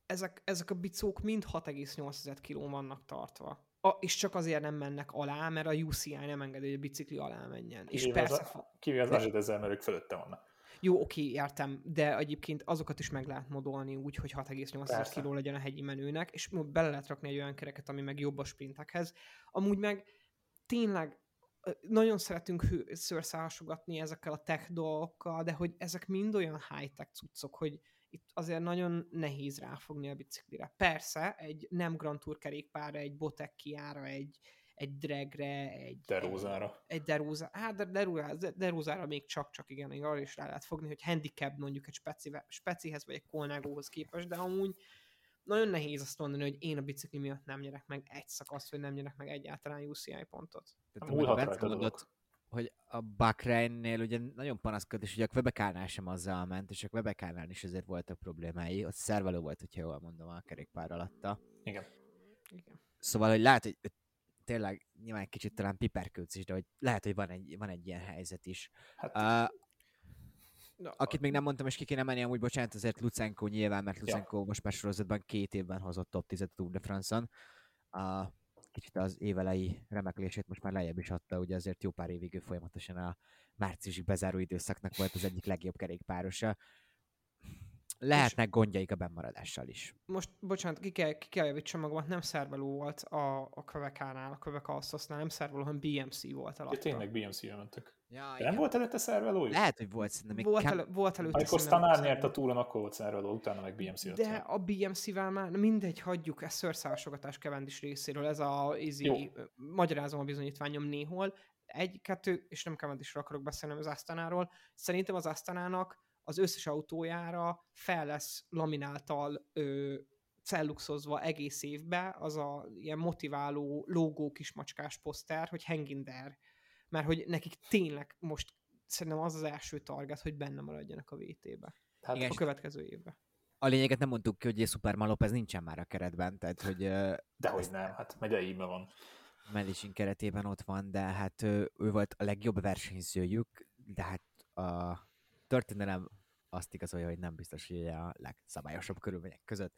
Ezek, ezek a bicók mind 6,8 kg vannak tartva. A, és csak azért nem mennek alá, mert a UCI nem engedi, hogy a bicikli alá menjen. És Kivéve persze, az, a- kivéve az Azsed ezzel, mert ők fölötte vannak. Jó, oké, értem, de egyébként azokat is meg lehet modolni úgy, hogy 6,8 Persze. kg legyen a hegyi menőnek, és bele lehet rakni egy olyan kereket, ami meg jobb a sprintekhez. Amúgy meg tényleg nagyon szeretünk szőrszálhasogatni ezekkel a tech dolgokkal, de hogy ezek mind olyan high-tech cuccok, hogy itt azért nagyon nehéz ráfogni a biciklire. Persze, egy nem Grand Tour kerékpárra, egy Botekkiára, egy, egy dragre, egy... De egy- egy deróza, hát de deróza, derózára még csak-csak igen, még arra is rá lehet fogni, hogy handicap mondjuk egy specive, specihez vagy egy kolnágóhoz képest, de amúgy nagyon nehéz azt mondani, hogy én a bicikli miatt nem nyerek meg egy szakaszt, vagy nem nyerek meg egyáltalán UCI pontot. Tehát, Múlhat rajta hogy a Bakreinnél ugye nagyon panaszkodt, és ugye a Quebecánál sem azzal ment, és a Quebecánál is azért voltak problémái. Ott szervelő volt, hogyha jól mondom, a kerékpár alatta. Igen. Igen. Szóval, hogy lehet, hogy tényleg nyilván egy kicsit talán piperkőc is, de hogy lehet, hogy van egy, van egy ilyen helyzet is. Hát, Uh, Na, akit még nem mondtam, és ki kéne menni, amúgy bocsánat, azért Lucenko nyilván, mert Lucenko most már sorozatban két évben hozott top 10 Tour de France-on. Uh, kicsit az évelei remeklését most már lejjebb is adta, ugye azért jó pár évig ő folyamatosan a márciusi bezáró időszaknak volt az egyik legjobb kerékpárosa. Lehetnek gondjaik a bennmaradással is. most, bocsánat, ki kell, ki kell javítsam magamat, nem szerveló volt a, a Kvebekánál, a Kvebek Alszosznál, nem szerveló, hanem BMC volt ja, alatta. tényleg BMC-re mentek. Ja, De nem volt előtte szervelőjük? Lehet, hogy volt szerintem még volt, elő, volt előtte Amikor Stanár nyert a túron, akkor volt szervelő, utána meg BMC. De a BMC-vel már na mindegy, hagyjuk, ez szőrszálasogatás Cavendish részéről, ez a Jó. easy, magyarázom a bizonyítványom néhol, egy, kettő, és nem Cavendishről akarok beszélni, az Astanáról. Szerintem az Astanának az összes autójára fel lesz lamináltal ö, celluxozva egész évbe az a ilyen motiváló logó kismacskás poszter, hogy hang in there. Mert hogy nekik tényleg most szerintem az az első target, hogy benne maradjanak a VT-be. Hát Igen, A következő évben. A lényeget nem mondtuk ki, hogy Superman Lopez nincsen már a keretben, tehát hogy dehogy nem, hát megyeibe van. Medicsin keretében ott van, de hát ő, ő volt a legjobb versenyzőjük, de hát a történelem azt igazolja, hogy nem biztos, hogy a legszabályosabb körülmények között.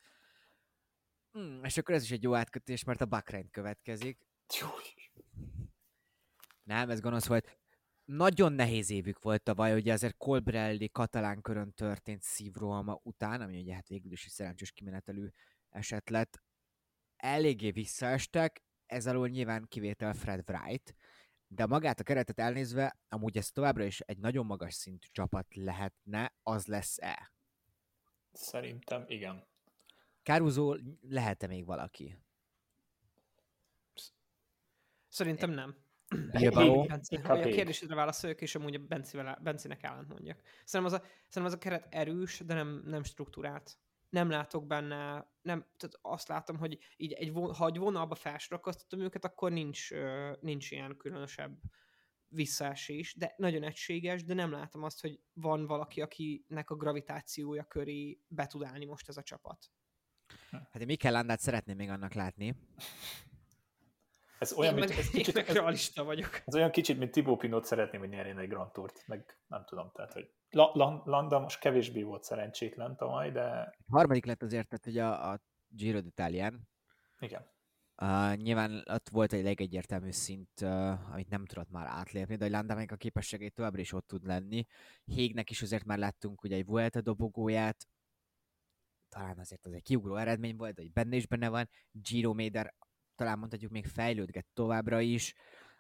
Hmm, és akkor ez is egy jó átkötés, mert a Bahrain következik. Nem, ez gonosz volt. Nagyon nehéz évük volt tavaly, ugye azért Colbrelli katalán körön történt szívrohama után, ami ugye hát végül is szerencsés kimenetelű eset lett. Eléggé visszaestek, ez alól nyilván kivétel Fred Wright, de magát a keretet elnézve, amúgy ez továbbra is egy nagyon magas szintű csapat lehetne, az lesz-e? Szerintem igen. Caruso lehet-e még valaki? Szerintem nem. Bilbao? Inkább a kérdésedre válaszoljak, és amúgy a Bencivel, Bencinek ellent mondjak. Szerintem az, a, szerintem az a keret erős, de nem, nem struktúrált. Nem látok benne, nem, tehát azt látom, hogy így egy, ha egy vonalba felsorakoztatom őket, akkor nincs, nincs ilyen különösebb visszaesés, de nagyon egységes, de nem látom azt, hogy van valaki, akinek a gravitációja köré be tud állni most ez a csapat. Hát én Mikel Landát szeretném még annak látni. Ez olyan, én mint, meg, ez kicsit, meg ez, realista vagyok. ez olyan kicsit, mint Thibaut Pinot szeretném, hogy nyerjen egy Grand Tourt, meg nem tudom, tehát, hogy La, La, Landa most kevésbé volt szerencsétlen tavaly, de Harmadik lett azért, tehát hogy a, a Giro d'Italián. igen. Uh, nyilván ott volt egy legegyértelmű szint, uh, amit nem tudott már átlépni, de hogy Landának a képességét továbbra is ott tud lenni. Hégnek is azért már láttunk ugye egy Vuelta dobogóját, talán azért az egy kiugró eredmény volt, hogy benne is benne van. Giro Méder talán mondhatjuk még fejlődget továbbra is.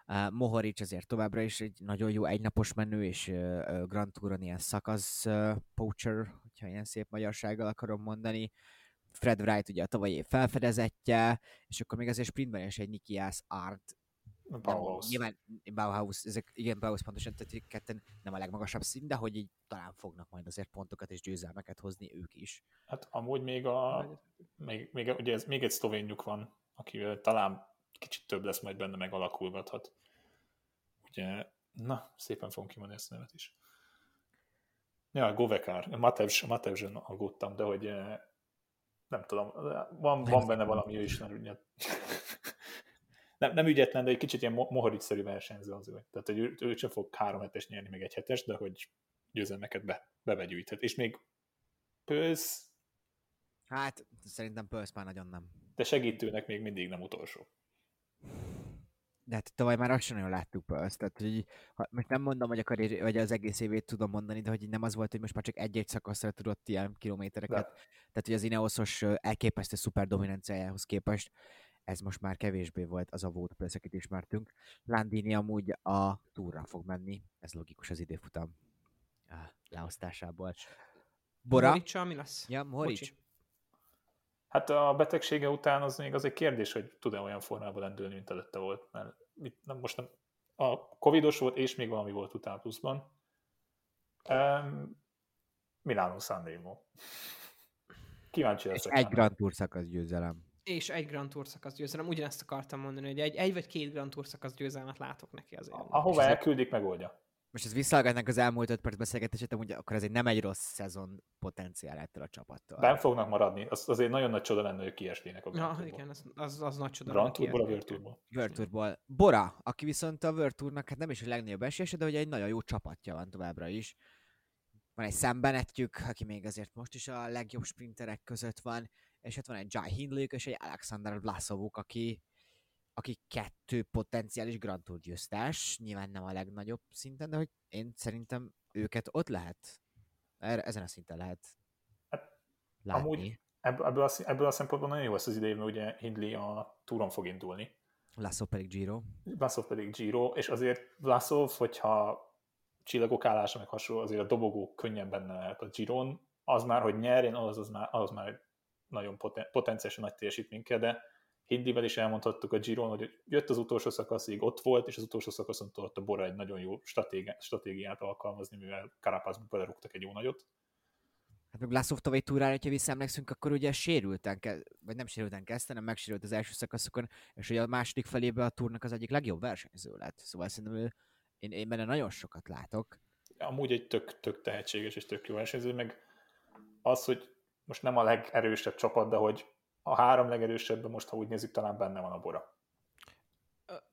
Uh, Mohoric azért továbbra is egy nagyon jó egynapos menő, és uh, Grand Touron ilyen szakasz uh, poacher, hogyha ilyen szép magyarsággal akarom mondani. Fred Wright ugye a tavalyi év felfedezetje, és akkor még azért sprintben is egy Nikias Art. Bauhaus. Nyilván Bauhaus, ezek, igen, Bauhaus pontosan, tehát ketten nem a legmagasabb szint, de hogy így talán fognak majd azért pontokat és győzelmeket hozni ők is. Hát amúgy még a, még, még, ugye ez, még egy szlovénjuk van, akivel talán kicsit több lesz majd benne, meg alakulgathat. Ugye, na, szépen fogom kimondani ezt a nevet is. Ja, Govekár. Matevs, Matevzsön aggódtam, de hogy eh, nem tudom, van, van benne valami, ő is nem ügyet. nem, nem ügyetlen, de egy kicsit ilyen mo- Mohoric-szerű versenyző az ő. Tehát, hogy ő, ő sem fog három hetes nyerni, meg egy hetes, de hogy győzelmeket be, bevegyűjthet. És még Pősz, Hát szerintem Pulse már nagyon nem. De segítőnek még mindig nem utolsó. De hát tavaly már azt sem nagyon láttuk Pulse, tehát hogy ha, most nem mondom, hogy, a karrier, vagy az egész évét tudom mondani, de hogy nem az volt, hogy most már csak egy-egy szakaszra tudott ilyen kilométereket. De. Tehát, hogy az Ineosos elképesztő szuper dominanciájához képest ez most már kevésbé volt az a volt Pulse, akit ismertünk. Landini amúgy a túra fog menni, ez logikus az időfutam leosztásából. Bora? Mohoric-sal mi lesz? Ja, Mohoric. Bocsi. Hát a betegsége után az még az egy kérdés, hogy tud-e olyan formában lendülni, mint előtte volt. Mert mit, nem, most nem, a covidos volt, és még valami volt utána pluszban. Um, Milano Sanremo. Kíváncsi És leszek. egy. Grand Tour szakasz győzelem. És egy Grand Tour szakasz győzelem. Ugyanezt akartam mondani, hogy egy, egy vagy két Grand Tour szakasz győzelmet látok neki azért. Ahova elküldik, megoldja. Most ez visszahallgatnánk az elmúlt öt perc beszélgetését, amúgy akkor ez egy nem egy rossz szezon potenciál ettől a csapattól. Ben fognak maradni. Az azért nagyon nagy csoda lenne, hogy kiesnének a Grand Ja, igen, az, az, az nagy csoda. Grand Tourból, a. World Tourból. Bora, aki viszont a World Tournak hát nem is a legnagyobb esélyese, de hogy egy nagyon jó csapatja van továbbra is. Van egy szembenetjük, aki még azért most is a legjobb sprinterek között van, és hát van egy Jai Hindley és egy Alexander Vlasovuk, aki, aki kettő potenciális Grand Tour győztes, nyilván nem a legnagyobb szinten, de hogy én szerintem őket ott lehet, erre, ezen a szinten lehet Hát, látni. amúgy- Ebből, a, ebből a szempontból nagyon jó lesz az idejében, ugye Hindley a túron fog indulni. Lasso pedig Giro. Vlasov pedig Giro, és azért Vlasov, hogyha csillagok állása meg hasonló, azért a dobogó könnyen benne lehet a Giron, az már, hogy nyerjen, az, az, már, az már nagyon poten, potenciálisan nagy teljesítmény kell, de Hindivel is elmondhattuk a Giron, hogy jött az utolsó szakaszig, ott volt, és az utolsó szakaszon tudott a Bora egy nagyon jó stratégi, stratégiát alkalmazni, mivel Karapászba belerúgtak egy jó nagyot. Hát meg László tavalyi túrára, hogyha visszaemlékszünk, akkor ugye sérülten, vagy nem sérülten kezdte, hanem megsérült az első szakaszokon, és ugye a második felébe a túrnak az egyik legjobb versenyző lett. Szóval szerintem ő Én, én benne nagyon sokat látok. Amúgy egy tök, tök tehetséges és tök jó versenyző, meg az, hogy most nem a legerősebb csapat, de hogy a három legerősebben most, ha úgy nézzük, talán benne van a Bora.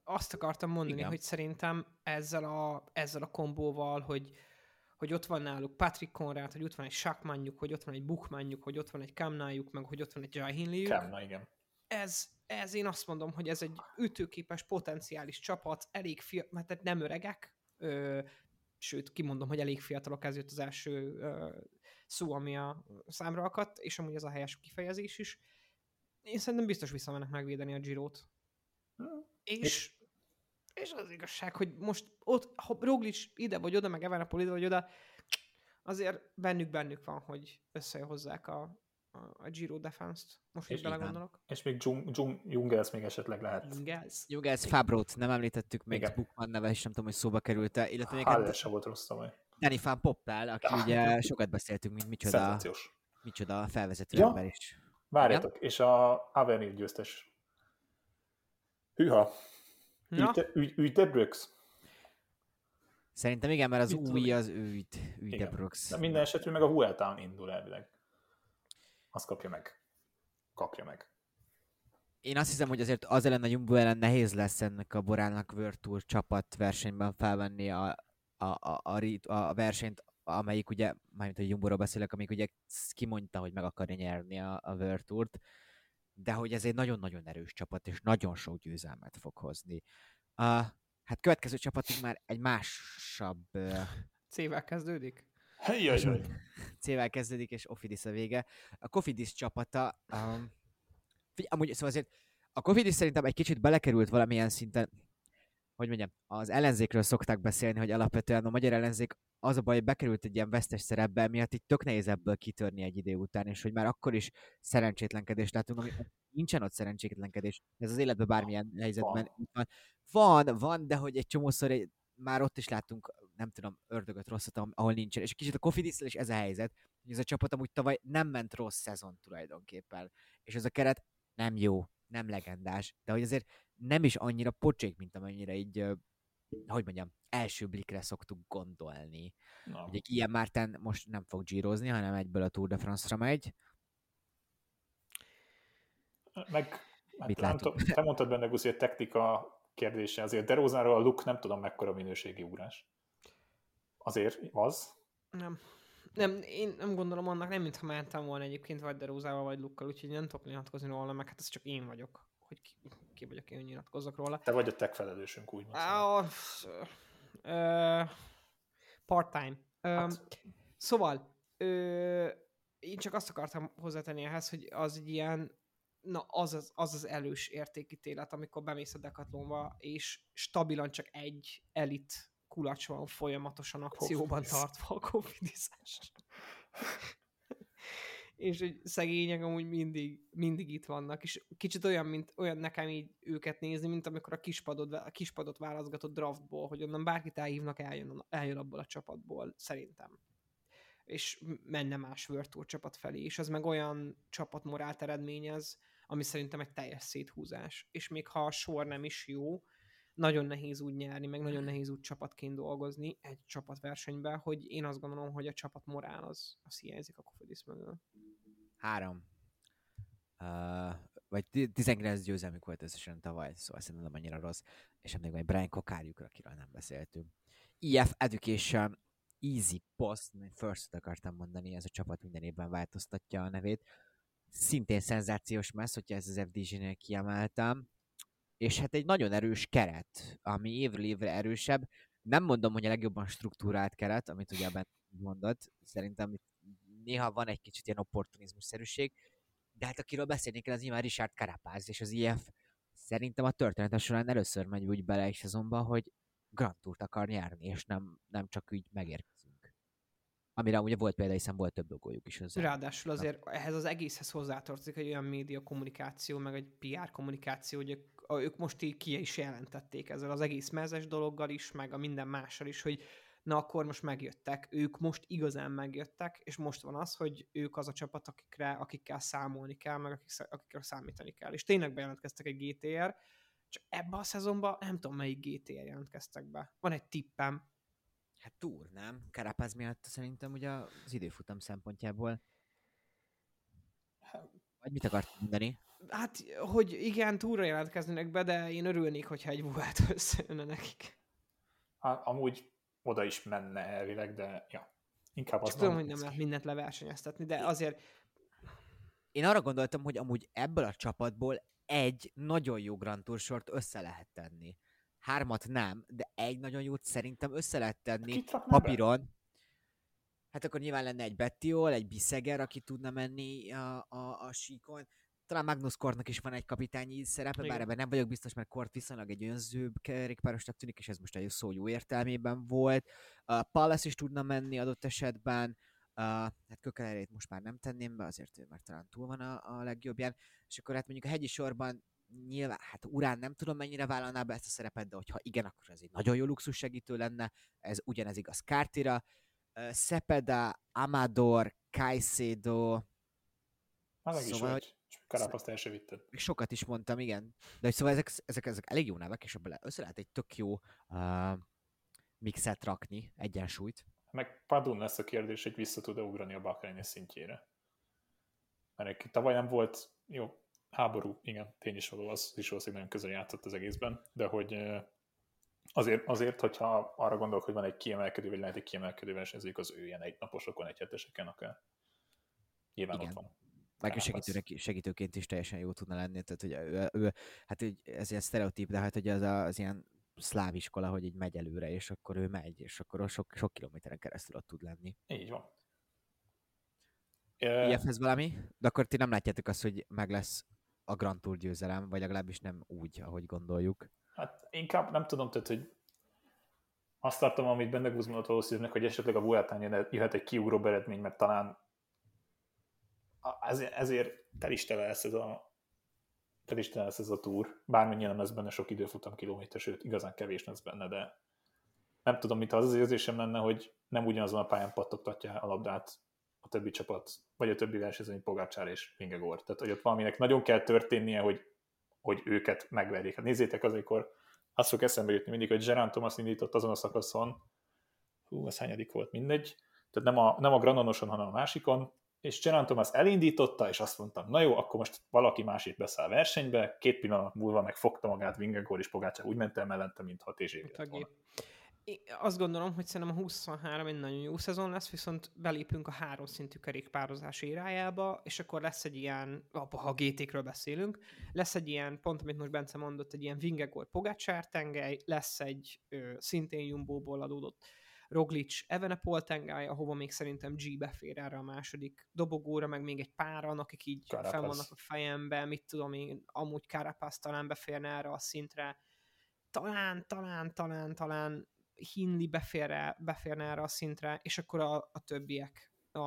Azt akartam mondani, Igen. Hogy szerintem ezzel a, ezzel a kombóval, hogy, hogy ott van náluk Patrick Conrad, hogy ott van egy Sakmanjuk, hogy ott van egy Bukmanjuk, hogy ott van egy Kamnájuk, meg hogy ott van egy Jahinliuk. Kemna, igen. ez, ez én azt mondom, hogy ez egy ütőképes, potenciális csapat, elég fiatal, mert nem öregek, ö, sőt, kimondom, hogy elég fiatalok, ez jött az első ö, szó, ami a számra akadt, és amúgy ez a helyes kifejezés is. Én szerintem biztos visszamennek megvédeni a Girot. És, és az igazság, hogy most ott, ha Roglic ide vagy oda, meg Evenepoel ide vagy oda, azért bennük bennük van, hogy összehozzák a, a, a Giro Defense-t. Most, És így belegondolok. És még Jung, Jung, Jungels még esetleg lehet. Ingelsz. Jugels Fabrót nem említettük, még Igen. Bukman neve is nem tudom, hogy szóba került-e, illetve még Haller se volt rossz tavaly. Danny Van Poppel, aki Ah, ugye sokat beszéltünk, mint micsoda, micsoda felvezető Ja. ember is. Várjatok, és a Avenir győztes. Hűha. Na, Ügy, ügy, ügy de Brooks. Szerintem igen, mert az Mit új az ügy, ügy de Igen. Brooks. De minden esetre meg a Vueltán indul elvileg. Azt kapja meg. Kapja meg. Én azt hiszem, hogy azért az ellen a Jumbo ellen nehéz lesz ennek a Borának World Tour csapat versenyben felvenni a, a, a, a, a versenyt, amelyik ugye, mármint a Jumbo-ról beszélek, amelyik ugye kimondta, hogy meg akarja nyerni a, a World Tourt, de hogy ez egy nagyon-nagyon erős csapat, és nagyon sok győzelmet fog hozni. Uh, hát következő csapatunk már egy másabb uh, C-vel kezdődik? Jaj. C-vel kezdődik, és Ofidis a vége. A Kofidis csapata, um, figyelj, amúgy szóval azért a Kofidis szerintem egy kicsit belekerült valamilyen szinten, hogy mondjam, az ellenzékről szokták beszélni, hogy alapvetően a magyar ellenzék az a baj, hogy bekerült egy ilyen vesztes szerepbe, miatt így tök nehéz ebből kitörni egy idő után, és hogy már akkor is szerencsétlenkedést látunk, ami nincsen ott szerencsétlenkedés, ez az életben bármilyen helyzetben itt van. Van, van, de hogy egy csomószor egy, már ott is láttunk, nem tudom, ördögöt, rosszat, ahol- nincsen. És kicsit a Kofidis is ez a helyzet, hogy ez a csapat amúgy tavaly nem ment rossz szezon tulajdonképpen. És ez a keret nem jó, nem legendás, de hogy azért nem is annyira pocsék, mint amennyire így, hogy mondjam, első blikre szoktuk gondolni. Na. Ugye ilyen Márten most nem fog gyírozni, hanem egyből a Tour de France-ra megy. Meg, hát Mit nem látunk? tudom, te mondtad benne, Guszi, hogy technika kérdése. Azért Derózáról a look nem tudom mekkora minőségi ugrás. Azért az. Nem. Nem, én nem gondolom annak, nem mintha mentem volna egyébként vagy Derózával, vagy Lukkal, úgyhogy nem tudok nyilatkozni róla, meg hát ez csak én vagyok. Hogy ki, ki vagyok én, hogy nyilatkozzak róla. Te vagy a tech felelősünk, úgy mondom. Á, f- ö, Part-time. Hát. Szóval, ö, én csak azt akartam hozzátenni ehhez, hogy az egy ilyen, na az az, az, az elős értékítélet, amikor bemész a Decathlonba, és stabilan csak egy elit kulacs van folyamatosan akcióban tartva a kofidizás. és hogy szegények amúgy mindig, mindig itt vannak, és kicsit olyan, mint olyan nekem így őket nézni, mint amikor a kispadot, a kispadot válaszgatott draftból, hogy onnan bárkit elhívnak, eljön, eljön abból a csapatból, szerintem. És menne más Tour csapat felé, és az meg olyan csapatmorált eredményez, ami szerintem egy teljes széthúzás. És még ha a sor nem is jó, nagyon nehéz úgy nyerni, meg nagyon nehéz úgy csapatként dolgozni egy csapatversenyben, hogy én azt gondolom, hogy a csapat morál az, az hiányzik a Kofidis mögül. Három. Uh, vagy ti- 19 győzelmük volt összesen tavaly, szóval szerintem nem annyira rossz. És emlékszem, hogy Brian Kokárjuk, akiről nem beszéltünk. EF Education Easy Post, first akartam mondani, ez a csapat minden évben változtatja a nevét. Szintén szenzációs messz, hogyha ezt az FDG-nél kiemeltem. És hát egy nagyon erős keret, ami évről évre erősebb. Nem mondom, hogy a legjobban struktúrált keret, amit ugye ebben mondott. Szerintem itt néha van egy kicsit ilyen opportunizmus-szerűség, de hát akiről beszélni kell, az nyilván Richard Carapaz, és az IF szerintem a története során először megy úgy bele egy szezonba, hogy Grand Tourt akar nyerni, és nem, nem csak úgy megérkezünk. Amire ugye volt példa, hiszen volt több logójuk is. Az Ráadásul azért ehhez az egészhez hozzátartozik egy olyan média kommunikáció, meg egy PR kommunikáció, hogy ők, ők most így ki is jelentették ezzel az egész mezes dologgal is, meg a minden mással is, hogy na akkor most megjöttek, ők most igazán megjöttek, és most van az, hogy ők az a csapat, akikre, akikkel számolni kell, meg akik, akikre számítani kell. És tényleg bejelentkeztek egy GTR, Csak ebbe a szezonban nem tudom, melyik GTR jelentkeztek be. Van egy tippem. Hát túr, nem? Carapaz miatt szerintem ugye az időfutam szempontjából. Vagy mit akart mondani? Hát, hogy igen, túra jelentkeznének be, de én örülnék, hogyha egy vuhát összejönne nekik. Hát, amúgy oda is menne elvileg, de ja, inkább Csak az tudom, hogy nem lehet mindent leversenyeztetni, de azért Én arra gondoltam, hogy amúgy ebből a csapatból egy nagyon jó Grand Tour sort össze lehet tenni. Hármat nem, de egy nagyon jót szerintem össze lehet tenni rakná be? papíron. Hát akkor nyilván lenne egy Bettiol, egy Bisseger, aki tudna menni a, a, a síkon. Talán Magnus Kortnak is van egy kapitányi szerepe, Igen. bár ebben nem vagyok biztos, mert Kort viszonylag egy önzőbb kerékpárosnak tűnik, és ez most egy szó jó értelmében volt. Uh, Palace is tudna menni adott esetben, uh, hát Kökelerét most már nem tenném be, azért ő már talán túl van a, a legjobbján, és akkor hát mondjuk a hegyi sorban nyilván, hát Urán nem tudom mennyire vállalná be ezt a szerepet, de hogyha igen, akkor ez egy nagyon jó luxus segítő lenne, ez ugyanez igaz Kártira, uh, Sepeda, Amador, Caicedo, Már meg is Szóval, vagy. Csak Karapaszt el se vitted. még sokat is mondtam, igen. De hogy szóval ezek, ezek, ezek elég jó nevek, és abban össze lehet egy tök jó uh, mixet rakni, egyensúlyt. Meg Padun lesz a kérdés, hogy vissza tud-e ugrani a Bahreini szintjére. Mert tavaly nem volt, jó, háború, igen, tény is való, az is valószínűleg nagyon közel játszott az egészben, de hogy azért, azért, hogyha arra gondolok, hogy van egy kiemelkedő, vagy lehet egy kiemelkedő versenyzők az ő ilyen egy naposokon, egy heteseken, akkor nyilván Igen. ott van. Meg Carapaz. segítőnek, segítőként is teljesen jó tudna lenni, tehát hogy ő, ő hát úgy, ez ilyen sztereotíp, de hát hogy az, a, az ilyen szláv iskola, hogy így megy előre, és akkor ő megy, és akkor ott sok, sok kilométeren keresztül ott tud lenni. Így van. IF-hez valami? De akkor ti nem látjátok azt, hogy meg lesz a Grand Tour győzelem, vagy legalábbis nem úgy, ahogy gondoljuk. Hát inkább nem tudom, tehát, hogy azt tartom, amit benne Guzmanot valószínűleg, hogy esetleg a Vueltán jöhet egy kiugróbb eredmény, mert talán a- ezért, ezért tel is tele lesz ez a tel is tele lesz ez a túr. Bármennyire nem lesz benne sok időfutam kilométer, sőt, igazán kevés lesz benne, de nem tudom, mint az az érzésem lenne, hogy nem ugyanazon a pályán pattogtatja a labdát a többi csapat, vagy a többi versenyző, mint Pogácsár és Vingegaard. Tehát, hogy ott valaminek nagyon kell történnie, hogy, hogy őket megverjék. Hát nézzétek az, amikor azt fog eszembe jutni mindig, hogy Gerard Thomas indított azon a szakaszon, hú, ez hányadik volt, mindegy, tehát nem a, nem a Granonoson, hanem a másikon, és Gerard Thomas elindította, és azt mondtam, na jó, akkor most valaki másik beszáll versenybe, két pillanat múlva meg fogta magát Vingegaard és Pogácsár úgy ment el mellette, mint hat és. Én azt gondolom, hogy szerintem a 23 egy nagyon jó szezon lesz, viszont belépünk a három szintű kerékpározás érájába, és akkor lesz egy ilyen, ha GT-kről beszélünk, lesz egy ilyen, pont amit most Bence mondott, egy ilyen Vingegaard Pogacsár tengely, lesz egy ö, szintén Jumbo-ból adódott Roglic Evenepoel tengely, ahova még szerintem G befér erre a második dobogóra, meg még egy páran, akik így Carapaz. fenn vannak a fejemben, mit tudom én, amúgy Carapaz talán beférne erre a szintre, talán, talán, talán, talán Hindley beférne, beférne erre a szintre, és akkor a, a többiek a,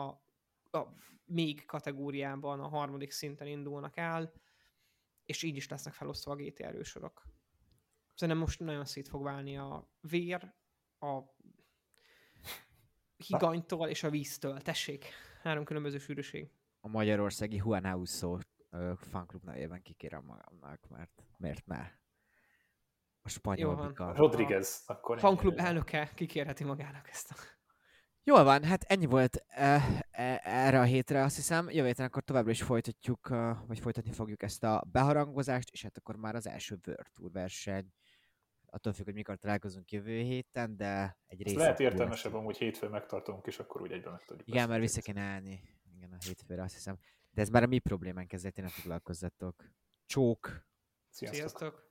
a még kategóriában a harmadik szinten indulnak el, és így is lesznek felosztva a GT erősorok. Szerintem most nagyon szét fog válni a vér, a higanytól és a víztől. Tessék, három különböző sűrűség. A magyarországi Juan Auso ö, fanklub nevében kikérem magamnak, mert miért ne? A spanyol van. bika. Rodriguez, akkor Fanklub elnöke kikérheti magának ezt a... Jól van, hát ennyi volt e, e, erre a hétre, azt hiszem. Jövő héten akkor továbbra is folytatjuk, vagy folytatni fogjuk ezt a beharangozást, és hát akkor már az első World Tour verseny. Attól függ, hogy mikor találkozunk jövő héten, de egy Ez része... lehet értelmesebb, amúgy hétfőn megtartunk, és akkor úgy egyben meg tudjuk Igen, mert vissza kéne állni. Igen, a hétfőre azt hiszem. De ez már a mi problémánk, ezzel ti ne foglalkozzatok. Csók! Sziasztok! Sziasztok!